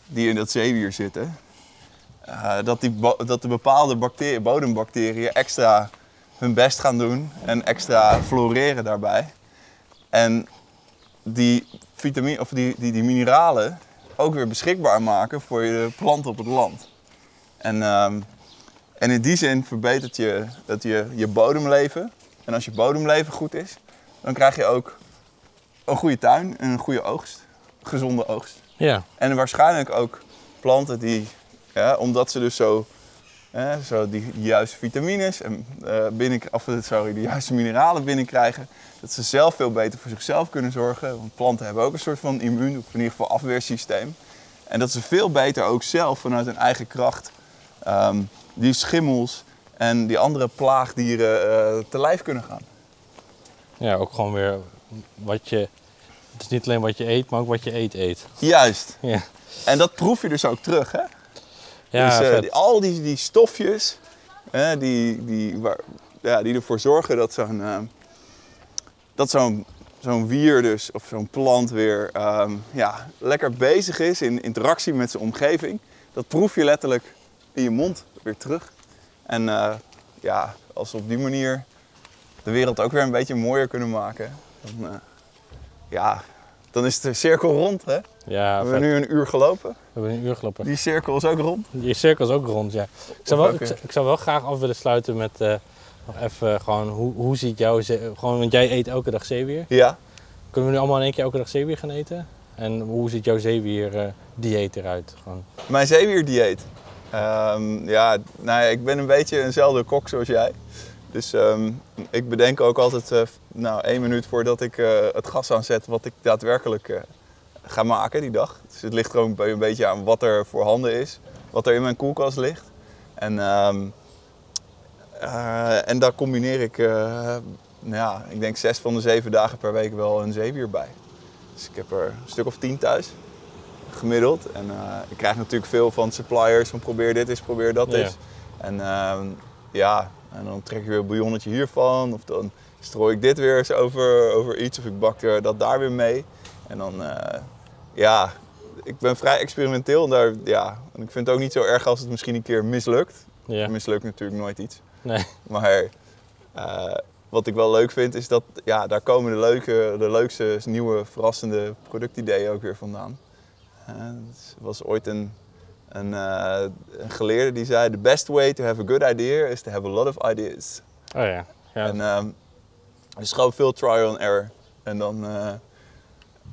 die in dat zeewier zitten, eh, dat, die dat de bepaalde bacteriën, bodembacteriën extra hun best gaan doen en extra floreren daarbij. En die, vitamine, of die, die, die mineralen ook weer beschikbaar maken voor je plant op het land. En, ehm, en in die zin verbetert je, dat je je bodemleven. En als je bodemleven goed is, dan krijg je ook een goede tuin en een goede oogst. Gezonde oogst. Ja. En waarschijnlijk ook planten die, ja, omdat ze dus zo, hè, zo die, die juiste vitamines en eh, binnen, of, eh, sorry, de juiste mineralen binnenkrijgen, dat ze zelf veel beter voor zichzelf kunnen zorgen. Want planten hebben ook een soort van immuun, of in ieder geval afweersysteem. En dat ze veel beter ook zelf vanuit hun eigen kracht ehm, die schimmels en die andere plaagdieren eh, te lijf kunnen gaan. ja, ook gewoon weer wat je... Het is niet alleen wat je eet, maar ook wat je eet eet. Juist. Ja, En dat proef je dus ook terug, hè? Ja dus, eh, die- al die, die stofjes die, die, waar, ja, die ervoor zorgen dat zo'n eh, dat zo'n zo'n wier dus, of zo'n plant weer ehm, ja, lekker bezig is in interactie met zijn omgeving. Dat proef je letterlijk in je mond weer terug. En eh, ja, als we op die manier de wereld ook weer een beetje mooier kunnen maken, dan, eh, ja, dan is de cirkel rond. Hè? We Ja, hebben vet. nu een uur gelopen. We hebben een uur gelopen. Die cirkel is ook rond. Je cirkel is ook rond, ja. Ik zou wel, ik, zou- ik zou wel graag af willen sluiten met eh, nog even gewoon, hoe, hoe ziet jouw... Gewoon, want jij eet elke dag zeewier. Ja. Kunnen we nu allemaal in één keer elke dag zeewier gaan eten? En hoe ziet jouw zeewier eh, dieet eruit? Gewoon. Mijn zeewierdieet. Ehm ja, nou ja, ik ben een beetje eenzelfde kok zoals jij. Dus ehm, ik bedenk ook altijd eh, nou, één minuut voordat ik eh, het gas aanzet wat ik daadwerkelijk eh, ga maken die dag. Dus het ligt gewoon een beetje aan wat er voorhanden is, wat er in mijn koelkast ligt. En, ehm, eh, en daar combineer ik, nou ja, ik denk zes van de zeven dagen per week wel een zeewier bij. Dus ik heb er een stuk of tien thuis gemiddeld. En ik krijg natuurlijk veel van suppliers van probeer dit eens, probeer dat Ja. eens. En ehm, ja, en dan trek ik weer een bouillonnetje hiervan. Of dan strooi ik dit weer eens over, over iets. Of ik bak er dat daar weer mee. En dan, eh, ja, ik ben vrij experimenteel. En, daar, ja, en ik vind het ook niet zo erg als het misschien een keer mislukt. Ja. Mislukt natuurlijk nooit iets. Nee. Maar eh, wat ik wel leuk vind is dat ja, daar komen de, leuke, de leukste nieuwe verrassende productideeën ook weer vandaan. Eh, er was ooit een, een, eh, een geleerde die zei: The best way to have a good idea is to have a lot of ideas. Oh ja. ja. En er is gewoon veel trial and error. En dan, eh,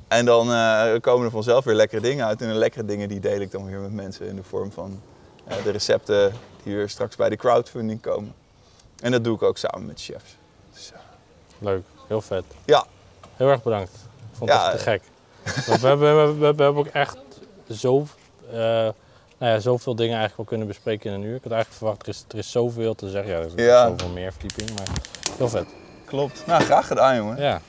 en dan eh, komen er vanzelf weer lekkere dingen uit. En de lekkere dingen die deel ik dan weer met mensen in de vorm van de recepten die weer straks bij de crowdfunding komen. En dat doe ik ook samen met chefs. Dus, Leuk. Heel vet. ja, Heel erg bedankt. Ik vond Ja, het echt te gek. We, hebben, we, we hebben ook echt zo, nou ja, zoveel dingen eigenlijk wel kunnen bespreken in een uur. Ik had eigenlijk verwacht, er is, er is zoveel te zeggen. Ja, er is Ja. zoveel meer verdieping, maar heel vet. klopt. Nou, graag gedaan jongen. Ja.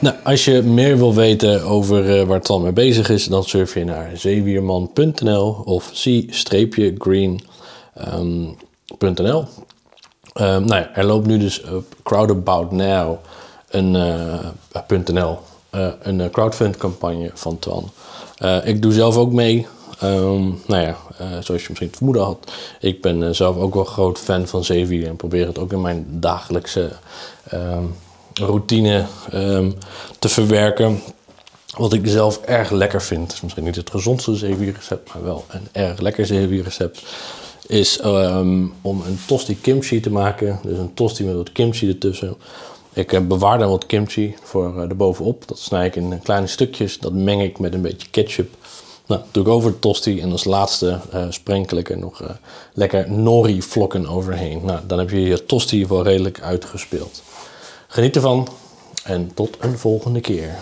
Nou, als je meer wil weten over eh, waar Twan mee bezig is, dan surf je naar zeewierman.nl of c-green.nl. Ehm, nou ja, er loopt nu dus op Crowdabout Now een .nl, een eh, crowdfund campagne van Twan. Eh, ik doe zelf ook mee. Ehm, nou ja, eh, zoals je misschien het vermoeden had. Ik ben eh, zelf ook wel groot fan van zeewier en probeer het ook in mijn dagelijkse ehm, routine ehm, te verwerken. Wat ik zelf erg lekker vind, is misschien niet het gezondste zeewierrecept, maar wel een erg lekker zeewierrecept, is om een tosti kimchi te maken. Dus een tosti met wat kimchi ertussen. Ik eh, bewaar dan wat kimchi voor uh, erbovenop. Dat snij ik in kleine stukjes. Dat meng ik met een beetje ketchup. Nou, doe ik over de tosti en als laatste uh, sprenkel ik er nog lekker nori vlokken overheen. Nou, dan heb je je tosti wel redelijk uitgespeeld. Geniet ervan en tot een volgende keer.